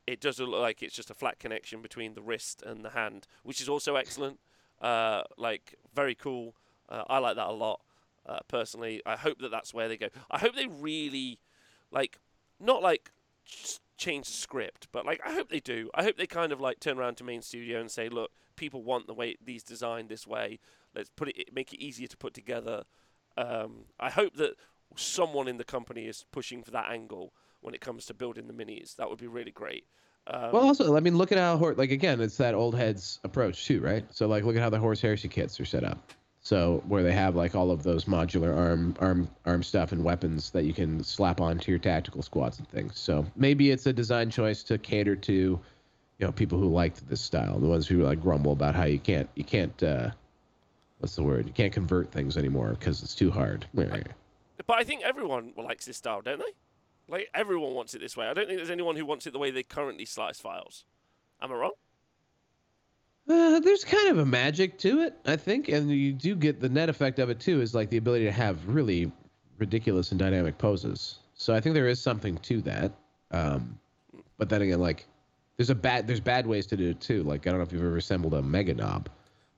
it does look like it's just a flat connection between the wrist and the hand, which is also excellent. Uh, like very cool. Uh, I like that a lot uh, personally. I hope that that's where they go. I hope they really like not like change the script, but like I hope they do. I hope they kind of like turn around to main studio and say, look, people want the way these designed this way. Let's put it, make it easier to put together. Um, I hope that someone in the company is pushing for that angle when it comes to building the minis. That would be really great. Um, Well, also, I mean, look at how Hor- like again, it's that old heads approach too, right? So like, look at how the Horus Heresy kits are set up. So where they have like all of those modular arm arm arm stuff and weapons that you can slap onto your tactical squads and things. So maybe it's a design choice to cater to, you know, people who liked this style, the ones who like grumble about how you can't you can't uh, what's the word? You can't convert things anymore because it's too hard. but I think everyone likes this style, don't they? Like everyone wants it this way. I don't think there's anyone who wants it the way they currently slice files. Am I wrong? Uh, there's kind of a magic to it, I think, and you do get the net effect of it too. Is like the ability to have really ridiculous and dynamic poses. So I think there is something to that. Um, but then again, like there's a bad there's bad ways to do it too. Like I don't know if you've ever assembled a Mega Nob,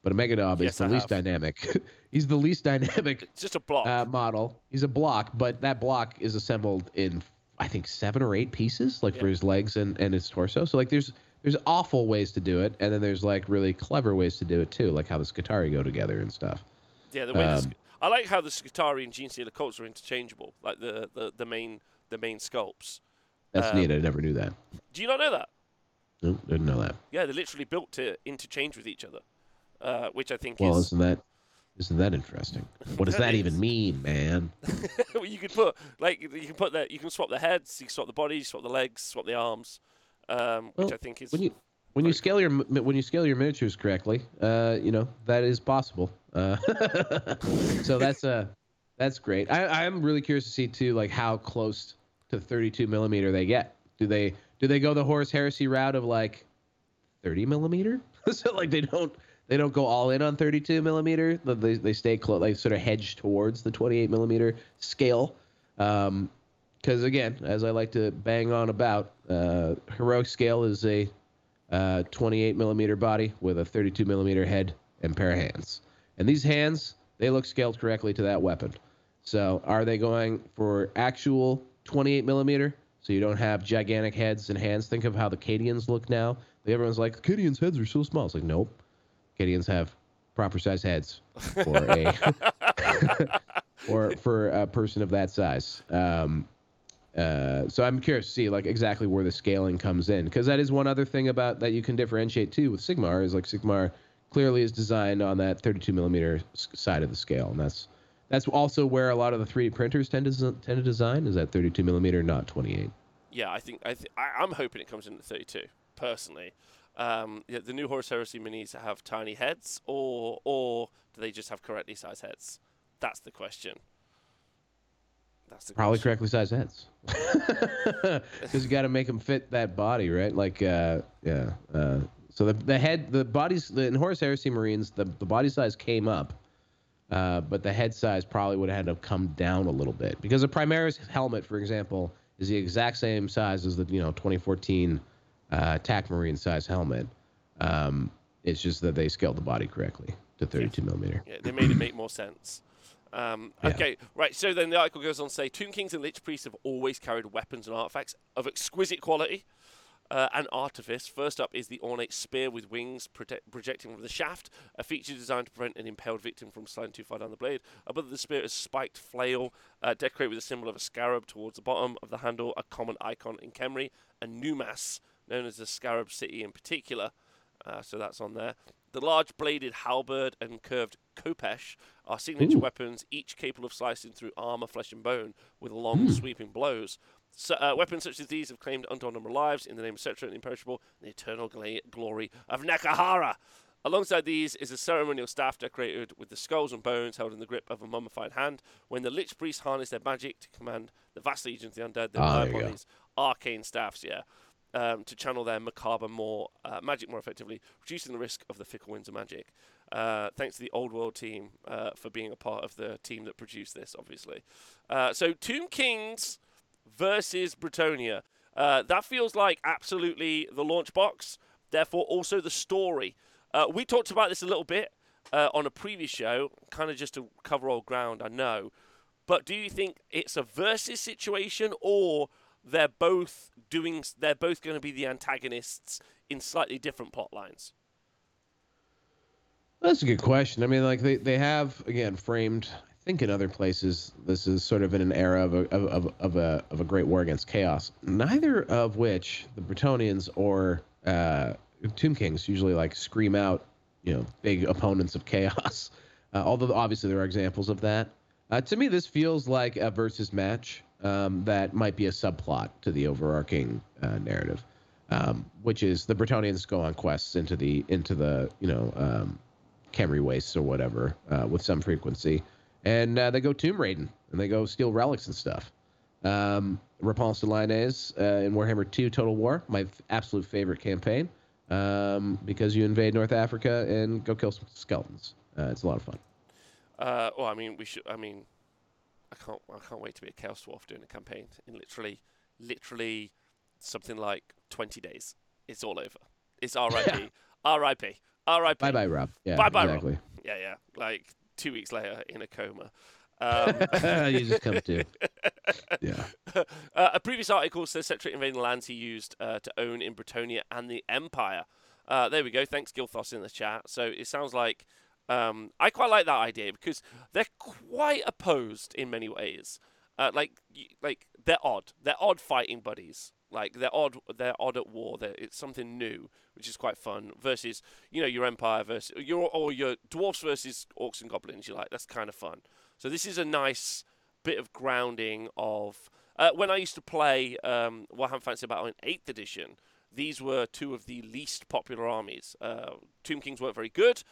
but a Mega Nob Yes, is the I least have. dynamic. He's the least dynamic It's just a block. uh, model. He's a block, but that block is assembled in I think seven or eight pieces, like for his legs and, and his torso. So like there's there's awful ways to do it, and then there's like really clever ways to do it too, like how the Skitarii go together and stuff. Yeah, the way Um, Sk- I like how the Skitarii and Genestealer cults are interchangeable, like the, the, the main the main sculpts. That's Um, neat. I never knew that. Do you not know that? Nope, didn't know that. Yeah, they're literally built to interchange with each other, uh, which I think Well, is. isn't that isn't that interesting? What does That that even mean, man? you could put like you can put that you can swap the heads, you can swap the bodies, swap the legs, swap the arms, um, which Well, I think is When you when you scale your when you scale your miniatures correctly, uh, you know that is possible. Uh, so that's uh that's great. I I'm really curious to see too, like how close to 32 millimeter they get. Do they do they go the Horus Heresy route of like 30 millimeter. so like they don't they don't go all in on 32 millimeter. They they stay close. They sort of hedge towards the 28 millimeter scale. Um, because again, as I like to bang on about, uh, heroic scale is a uh, 28 millimeter body with a 32 millimeter head and pair of hands. And these hands, they look scaled correctly to that weapon. So are they going for actual 28 millimeter? So you don't have gigantic heads and hands. Think of how the Cadians look now. Everyone's like, Cadians' heads are so small. It's like, nope. Cadians have proper size heads for a or for a person of that size. Um, uh, so I'm curious to see like exactly where the scaling comes in because that is one other thing about that you can differentiate too with Sigmar is like Sigmar clearly is designed on that 32 millimeter side of the scale and that's that's also where a lot of the 3D printers tend to tend to design is that 32 millimeter, not 28. Yeah, I think I th- I, am hoping it comes in at 32 personally. Um, yeah, the new Horus Heresy minis have tiny heads, or or do they just have correctly sized heads? That's the question. That's the probably question. correctly sized heads. Because you got to make them fit that body, right? Like, uh, yeah. Uh, so the the head, the bodies the, in Horus Heresy Marines, the the body size came up, uh, but the head size probably would have had to come down a little bit because the Primaris helmet, for example, is the exact same size as the you know 2014 uh, attack Marine size helmet. Um, it's just that they scaled the body correctly to 32 millimeter. Yeah, they made it make more sense. Um, okay, yeah. right. So then the article goes on to say Tomb Kings and Lich Priests have always carried weapons and artifacts of exquisite quality uh, and artifice. First up is the ornate spear with wings protect- projecting from the shaft, a feature designed to prevent an impaled victim from sliding too far down the blade. Above the spear is a spiked flail, uh, decorated with a symbol of a scarab towards the bottom of the handle, a common icon in Khemri, and Numas, known as the Scarab City in particular. Uh, so that's on there. The large bladed halberd and curved khopesh are signature Ooh. weapons, each capable of slicing through armor, flesh, and bone with long, mm. sweeping blows. So, uh, weapons such as these have claimed untold number of lives in the name of Settra and Imperishable and the eternal gla- glory of Nehekhara. Alongside these is a ceremonial staff decorated with the skulls and bones held in the grip of a mummified hand. When the Lich priests harness their magic to command the vast legions of the undead, they ah, rely upon these arcane staffs, yeah, um, to channel their macabre more uh, magic more effectively, reducing the risk of the fickle winds of magic. Uh, thanks to the Old World team uh, for being a part of the team that produced this, obviously. Uh, so, Tomb Kings versus Bretonnia. Uh, that feels like absolutely the launch box, therefore, also the story. Uh, we talked about this a little bit on a previous show, kind of just to cover old ground, I know. But do you think it's a versus situation or they're both doing they're both going to be the antagonists in slightly different plot lines that's a good question i mean like they, they have again framed think in other places this is sort of in an era of a, of, of, a, of a great war against chaos neither of which the bretonnians or uh, tomb kings usually like scream out you know big opponents of chaos. Uh, although obviously there are examples of that. Uh, to me this feels like a versus match um, that might be a subplot to the overarching uh, narrative, um, which is the Bretonnians go on quests into the into the you know um, Khemri wastes or whatever uh, with some frequency, and uh, they go tomb raiding and they go steal relics and stuff. Um, Repanse de Lyonesse uh, in Warhammer 2 Total War, my f- absolute favorite campaign, um, because you invade North Africa and go kill some skeletons. Uh, it's a lot of fun. Uh, well, I mean, we should. I mean, I can't I can't wait to be a Chaos Dwarf doing a campaign in literally literally something like twenty days. It's all over. It's R.I.P. R.I.P. R.I.P. Bye bye Rob. Yeah, bye bye exactly. Rob. Yeah, yeah. Like two weeks later in a coma. Um, you just come to. Yeah. Uh, a previous article says Settra invading lands he used uh, to own in Bretonnia and the Empire. Uh, there we go. Thanks, Gilthos, in the chat. So it sounds like um, I quite like that idea because they're quite opposed in many ways. Uh, like, like they're odd. They're odd fighting buddies. Like they're odd. They're odd at war. They're, it's something new, which is quite fun. Versus, you know, your empire versus your or your dwarfs versus orcs and goblins. You're like that's kind of fun. So this is a nice bit of grounding of uh, when I used to play um, Warhammer Fantasy Battle in Eighth Edition. These were two of the least popular armies. Uh, Tomb Kings weren't very good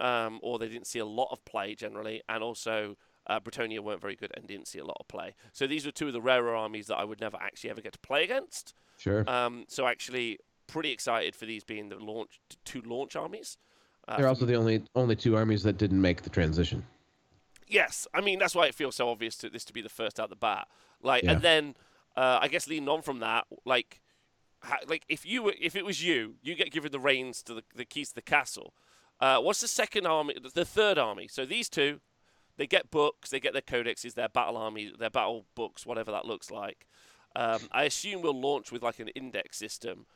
um, or they didn't see a lot of play generally, and also uh, weren't very good and didn't see a lot of play. So these were two of the rarer armies that I would never actually ever get to play against. Sure. Um, so actually, pretty excited for these being the launch two launch armies. Uh, They're also the only only two armies that didn't make the transition. Yes, I mean that's why it feels so obvious to this to be the first out the bat. Like, yeah. and then uh, I guess leading on from that, like, ha- like if you were, if it was you, you get given the reins to the, the keys to the castle. Uh, what's the second army? The third army. So these two, they get books, they get their codexes, their battle army, their battle books, whatever that looks like. Um, I assume we'll launch with like an index system,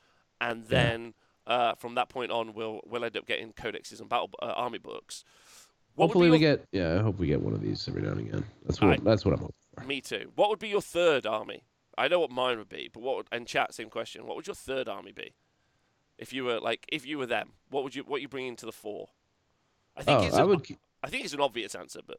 and then uh, from that point on, we'll we'll end up getting codexes and battle uh, army books. What Hopefully, we get. Yeah, I hope we get one of these every now and again. That's what. I, that's what I'm hoping for. Me too. What would be your third army? I know what mine would be, but what? Would, and chat, same question. What would your third army be? If you were like, if you were them, what would you? What you bring into the four? I think oh, it's. I would. I think it's an obvious answer, but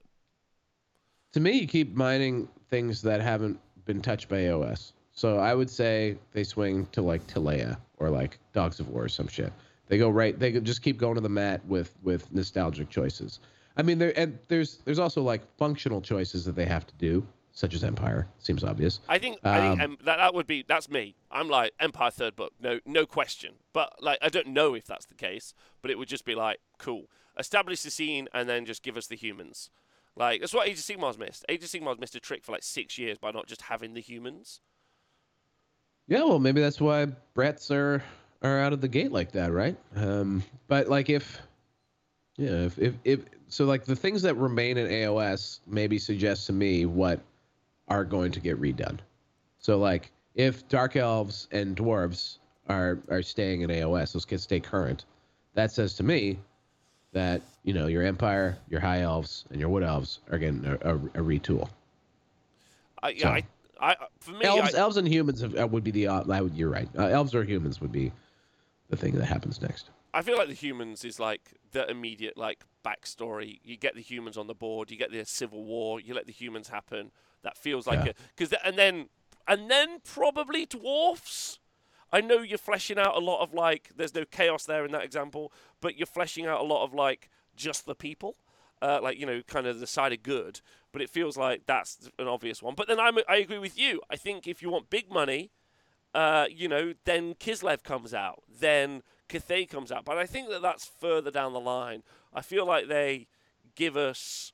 to me, you keep mining things that haven't been touched by AOS. So I would say they swing to like Tilea or like Dogs of War or some shit. They go right. They just keep going to the mat with with nostalgic choices. I mean, there and there's there's also like functional choices that they have to do, such as Empire. Seems obvious. I think um, I think um, that that would be that's me. I'm like Empire third book, no no question. But like I don't know if that's the case, but it would just be like cool, establish the scene and then just give us the humans. Like that's what Age of Sigmar's missed. Age of Sigmar's missed a trick for like six years by not just having the humans. Yeah, well, maybe that's why brats are are out of the gate like that, right? Um, but like if, yeah, if, if if so, like the things that remain in AOS maybe suggest to me what are going to get redone. So like if Dark Elves and Dwarves are are staying in AOS, those kids stay current. That says to me that you know your Empire, your High Elves, and your Wood Elves are getting a, a, a retool. Yeah, so, I, I, for me, elves, I, elves and humans have, uh, would be the. Uh, would, you're right. Uh, elves or humans would be the thing that happens next. I feel like the humans is like the immediate like backstory. You get the humans on the board. You get the civil war. You let the humans happen. That feels like yeah. a because and then and then probably dwarfs. I know you're fleshing out a lot of like. There's no chaos there in that example, but you're fleshing out a lot of like just the people, uh, like you know, kind of the side of good. But it feels like that's an obvious one. But then I'm, I agree with you. I think if you want big money, uh, you know, then Kislev comes out, then Cathay comes out. But I think that that's further down the line. I feel like they give us,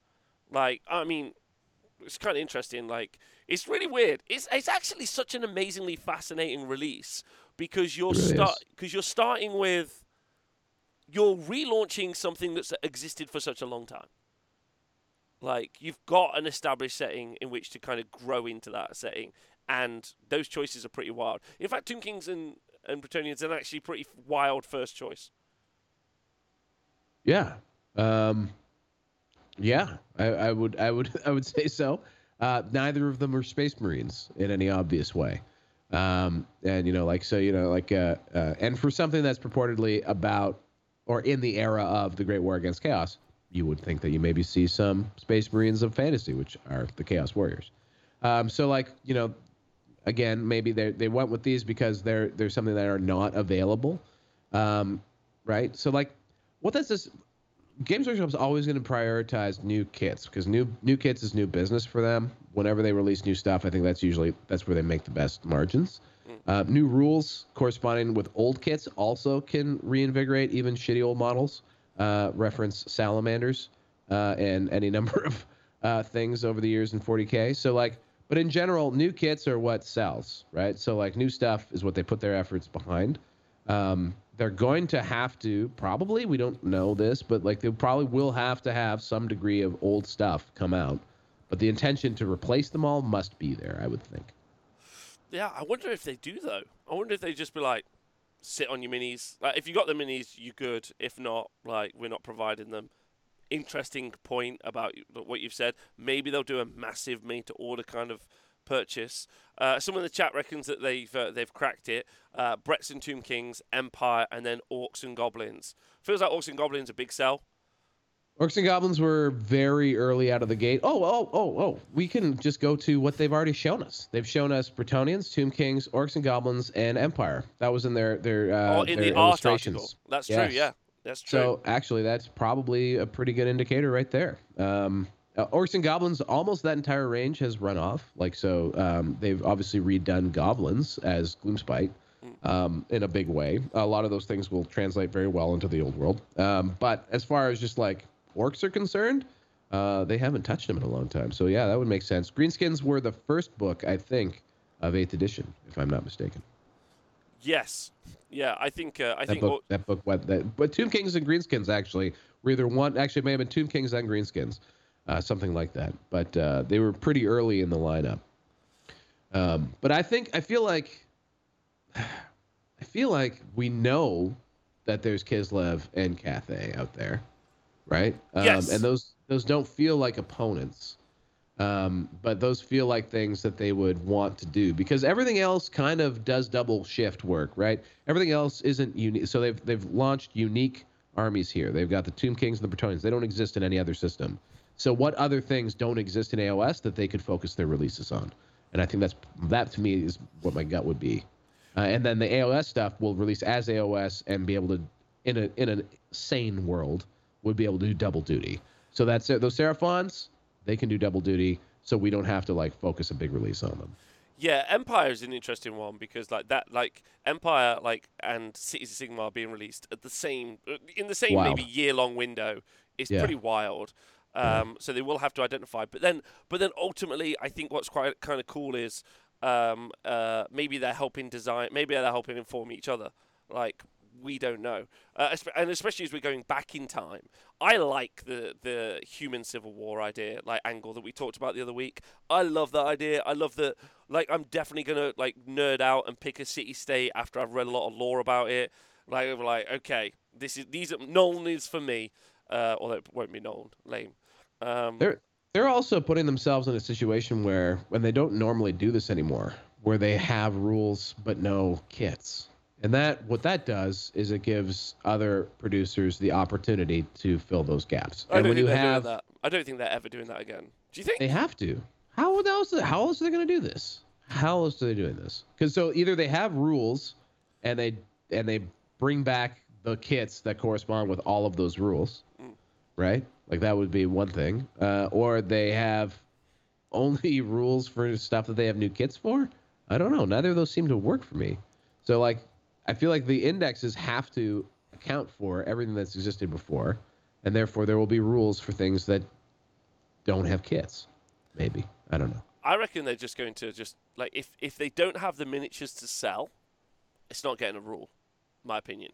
like, I mean, it's kind of interesting. Like, it's really weird. It's it's actually such an amazingly fascinating release because you're really start because you're starting with you're relaunching something that's existed for such a long time. Like you've got an established setting in which to kind of grow into that setting, and those choices are pretty wild. In fact, Tomb Kings and and Bretonnians are actually pretty wild first choice. Yeah, um, yeah, I, I, would, I would, I would say so. Uh, neither of them are Space Marines in any obvious way, um, and you know, like so, you know, like, uh, uh, and for something that's purportedly about or in the era of the Great War Against Chaos, you would think that you maybe see some Space Marines of fantasy, which are the Chaos Warriors. Um, so, like, you know, again, maybe they they went with these because they're they're something that are not available, um, right? So, like, what does this? Games Workshop's always going to prioritize new kits because new new kits is new business for them. Whenever they release new stuff, I think that's usually that's where they make the best margins. Mm. Uh, new rules corresponding with old kits also can reinvigorate even shitty old models uh, reference salamanders uh, and any number of uh, things over the years in 40k. So like, but in general, new kits are what sells, right? So like, new stuff is what they put their efforts behind. Um, they're going to have to probably we don't know this, but like they probably will have to have some degree of old stuff come out. But the intention to replace them all must be there, I would think. Yeah, I wonder if they do though. I wonder if they just be like, sit on your minis. Like if you got the minis, you're good. If not, like we're not providing them. Interesting point about what you've said. Maybe they'll do a massive made to order kind of purchase. Uh, someone in the chat reckons that they've uh, they've cracked it. Uh, Bretts and Tomb Kings, Empire, and then Orcs and Goblins. Feels like Orcs and Goblins a big sell. Orcs and Goblins were very early out of the gate. Oh, oh, oh, oh. We can just go to what they've already shown us. They've shown us Bretonnians, Tomb Kings, Orcs and Goblins, and Empire. That was in their their uh, oh, in their the illustrations. Art article. That's yes. true. Yeah, that's true. So actually, that's probably a pretty good indicator right there. Um, uh, Orcs and Goblins, almost that entire range has run off. Like so, um, they've obviously redone Goblins as Gloomspite. Um, in a big way. A lot of those things will translate very well into the old world. Um, but as far as just like orcs are concerned, uh, they haven't touched them in a long time. So yeah, that would make sense. Greenskins were the first book, I think, of Eighth Edition, if I'm not mistaken. Yes. Yeah, I think uh, I That think book, that book, what that, but Tomb Kings and Greenskins actually were either one. Actually, it may have been Tomb Kings and Greenskins, uh, something like that. But uh, they were pretty early in the lineup. Um, but I think I feel like I feel like we know that there's Kislev and Cathay out there, right? Um, Yes. And those those don't feel like opponents, um, but those feel like things that they would want to do because everything else kind of does double shift work, right? Everything else isn't unique. So they've they've launched unique armies here. They've got the Tomb Kings and the Bretonnians. They don't exist in any other system. So what other things don't exist in AOS that they could focus their releases on? And I think that's that to me is what my gut would be. Uh, and then the AOS stuff will release as AOS and be able to, in a in a sane world, would be able to do double duty. So that's it. Those Seraphons, they can do double duty, so we don't have to like focus a big release on them. Yeah, Empire is an interesting one because like that, like Empire, like and Cities of Sigmar being released at the same in the same Wow. maybe year long window is Yeah. pretty wild. Um, So they will have to identify, but then, but then ultimately, I think what's quite kind of cool is um, uh, maybe they're helping design, maybe they're helping inform each other. Like we don't know, uh, and especially as we're going back in time. I like the the human civil war idea, like angle that we talked about the other week. I love that idea. I love that. Like I'm definitely gonna like nerd out and pick a city state after I've read a lot of lore about it. Like like, okay, this is these are Nuln is for me. Uh, although it won't be known. lame. Um, They're they're also putting themselves in a situation where when they don't normally do this anymore, where they have rules but no kits. And that what that does is it gives other producers the opportunity to fill those gaps. I and don't when think you they're have doing that. I don't think they're ever doing that again. Do you think? They have to. How else? How else are they going to do this? How else are they doing this? Because so either they have rules, and they and they bring back the kits that correspond with all of those rules, Mm. right? Like that would be one thing. Uh, or they have only rules for stuff that they have new kits for. I don't know. Neither of those seem to work for me. So like, I feel like the indexes have to account for everything that's existed before, and therefore there will be rules for things that don't have kits. Maybe I don't know. I reckon they're just going to just like if if they don't have the miniatures to sell, it's not getting a rule. My opinion.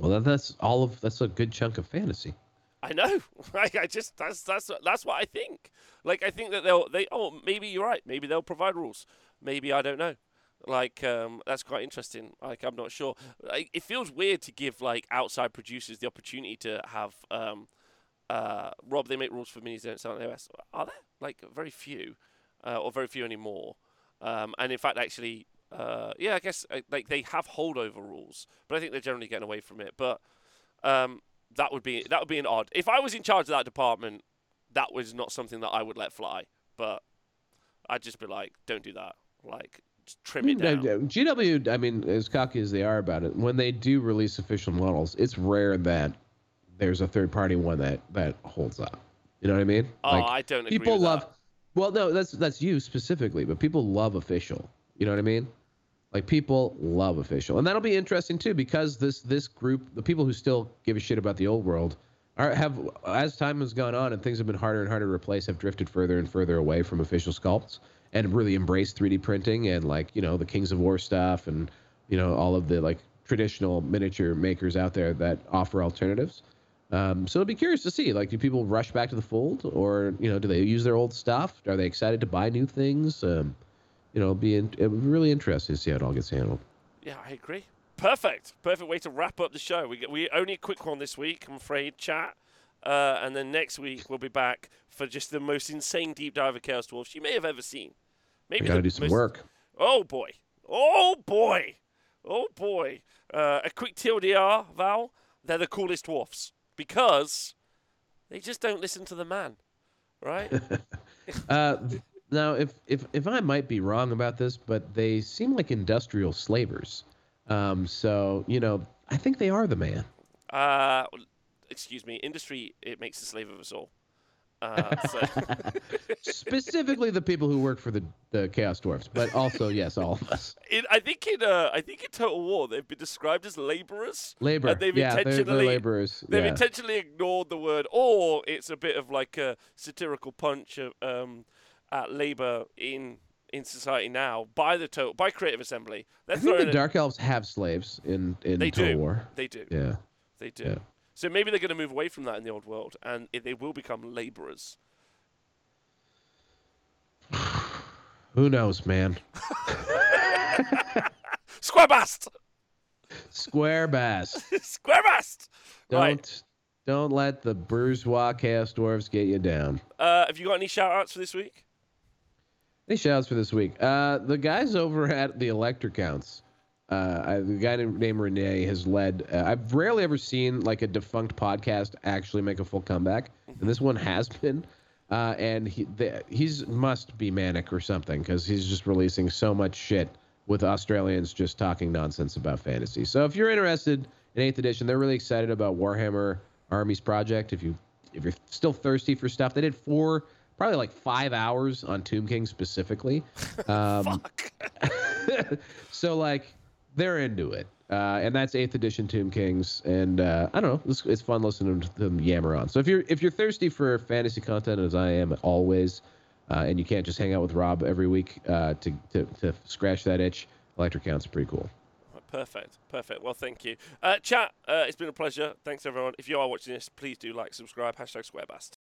Well, that's all of that's a good chunk of fantasy. I know. Like I just that's that's that's what I think. Like I think that they'll they oh maybe you're right. Maybe they'll provide rules. Maybe I don't know. Like um, that's quite interesting. Like I'm not sure. Like, it feels weird to give like outside producers the opportunity to have um, uh, Rob. They make rules for minis. They don't sell on AOS. Are there like very few, uh, or very few anymore? Um, and in fact, actually, uh, yeah, I guess uh, like they have holdover rules, but I think they're generally getting away from it. But um, that would be that would be an odd. If I was in charge of that department, that was not something that I would let fly. But I'd just be like, don't do that. Like, trim it down. Uh, GW, I mean, as cocky as they are about it, when they do release official models, it's rare that there's a third party one that that holds up. You know what I mean? Oh, I don't agree people love. that. Well, no, that's that's you specifically, but people love official. You know what I mean? Like people love official, and that'll be interesting too because this this group, the people who still give a shit about the old world, are have as time has gone on and things have been harder and harder to replace, have drifted further and further away from official sculpts and really embraced 3D printing and like you know the Kings of War stuff and you know all of the like traditional miniature makers out there that offer alternatives. Um, so it'll be curious to see. Like, do people rush back to the fold, or you know, do they use their old stuff? Are they excited to buy new things? Um, you know, it'll be in, it'll be really interesting to see how it all gets handled. Yeah, I agree. Perfect. Perfect way to wrap up the show. We get, we only a quick one this week, I'm afraid, chat. Uh, and then next week we'll be back for just the most insane deep dive of Chaos Dwarfs you may have ever seen. Maybe got to do some most- work. Oh boy. Oh boy. Oh boy. Uh, a quick TLDR, Val. They're the coolest dwarfs because they just don't listen to the man, right? Uh, now, if if if I might be wrong about this, but they seem like industrial slavers. Um, so you know, I think they are the man. uh, excuse me. Industry it makes a slave of us all. Uh, so Specifically, the people who work for the, the Chaos Dwarfs, but also yes, all of us. in, I think in uh, I think in Total War they've been described as laborers. Labor. And they've yeah, they're, they're intentionally- laborers. They've yeah. intentionally ignored the word, or it's a bit of like a satirical punch of, um, at labor in in society now by the total by Creative Assembly. I think the Dark Elves have slaves in in They Total do. War. They do. Yeah. They do. Yeah. So maybe they're going to move away from that in the old world, and it, they will become laborers. Who knows, man? Square bast. Square bast. Square bast. Don't Right. don't let the bourgeois chaos dwarves get you down. Uh, have you got any shout outs for this week? Any shouts for this week? Uh, the guys over at the Electric Counts, uh, the guy named named Renee has led. Uh, I've rarely ever seen like a defunct podcast actually make a full comeback, and this one has been. Uh, and he the, he's must be manic or something because he's just releasing so much shit with Australians just talking nonsense about fantasy. So if you're interested in Eighth Edition, they're really excited about Warhammer Armies Project. If you if you're still thirsty for stuff, they did four, probably like five hours on Tomb King specifically. Um, Fuck. so like they're into it, uh, and that's Eighth Edition Tomb Kings, and uh, I don't know, it's, it's fun listening to them yammer on. So if you're if you're thirsty for fantasy content, as I am always, uh, and you can't just hang out with Rob every week uh, to, to to scratch that itch, Electric Count's pretty cool. Perfect, perfect. Well, thank you. Uh, chat, uh, it's been a pleasure. Thanks, everyone. If you are watching this, please do like, subscribe, hashtag SquareBast.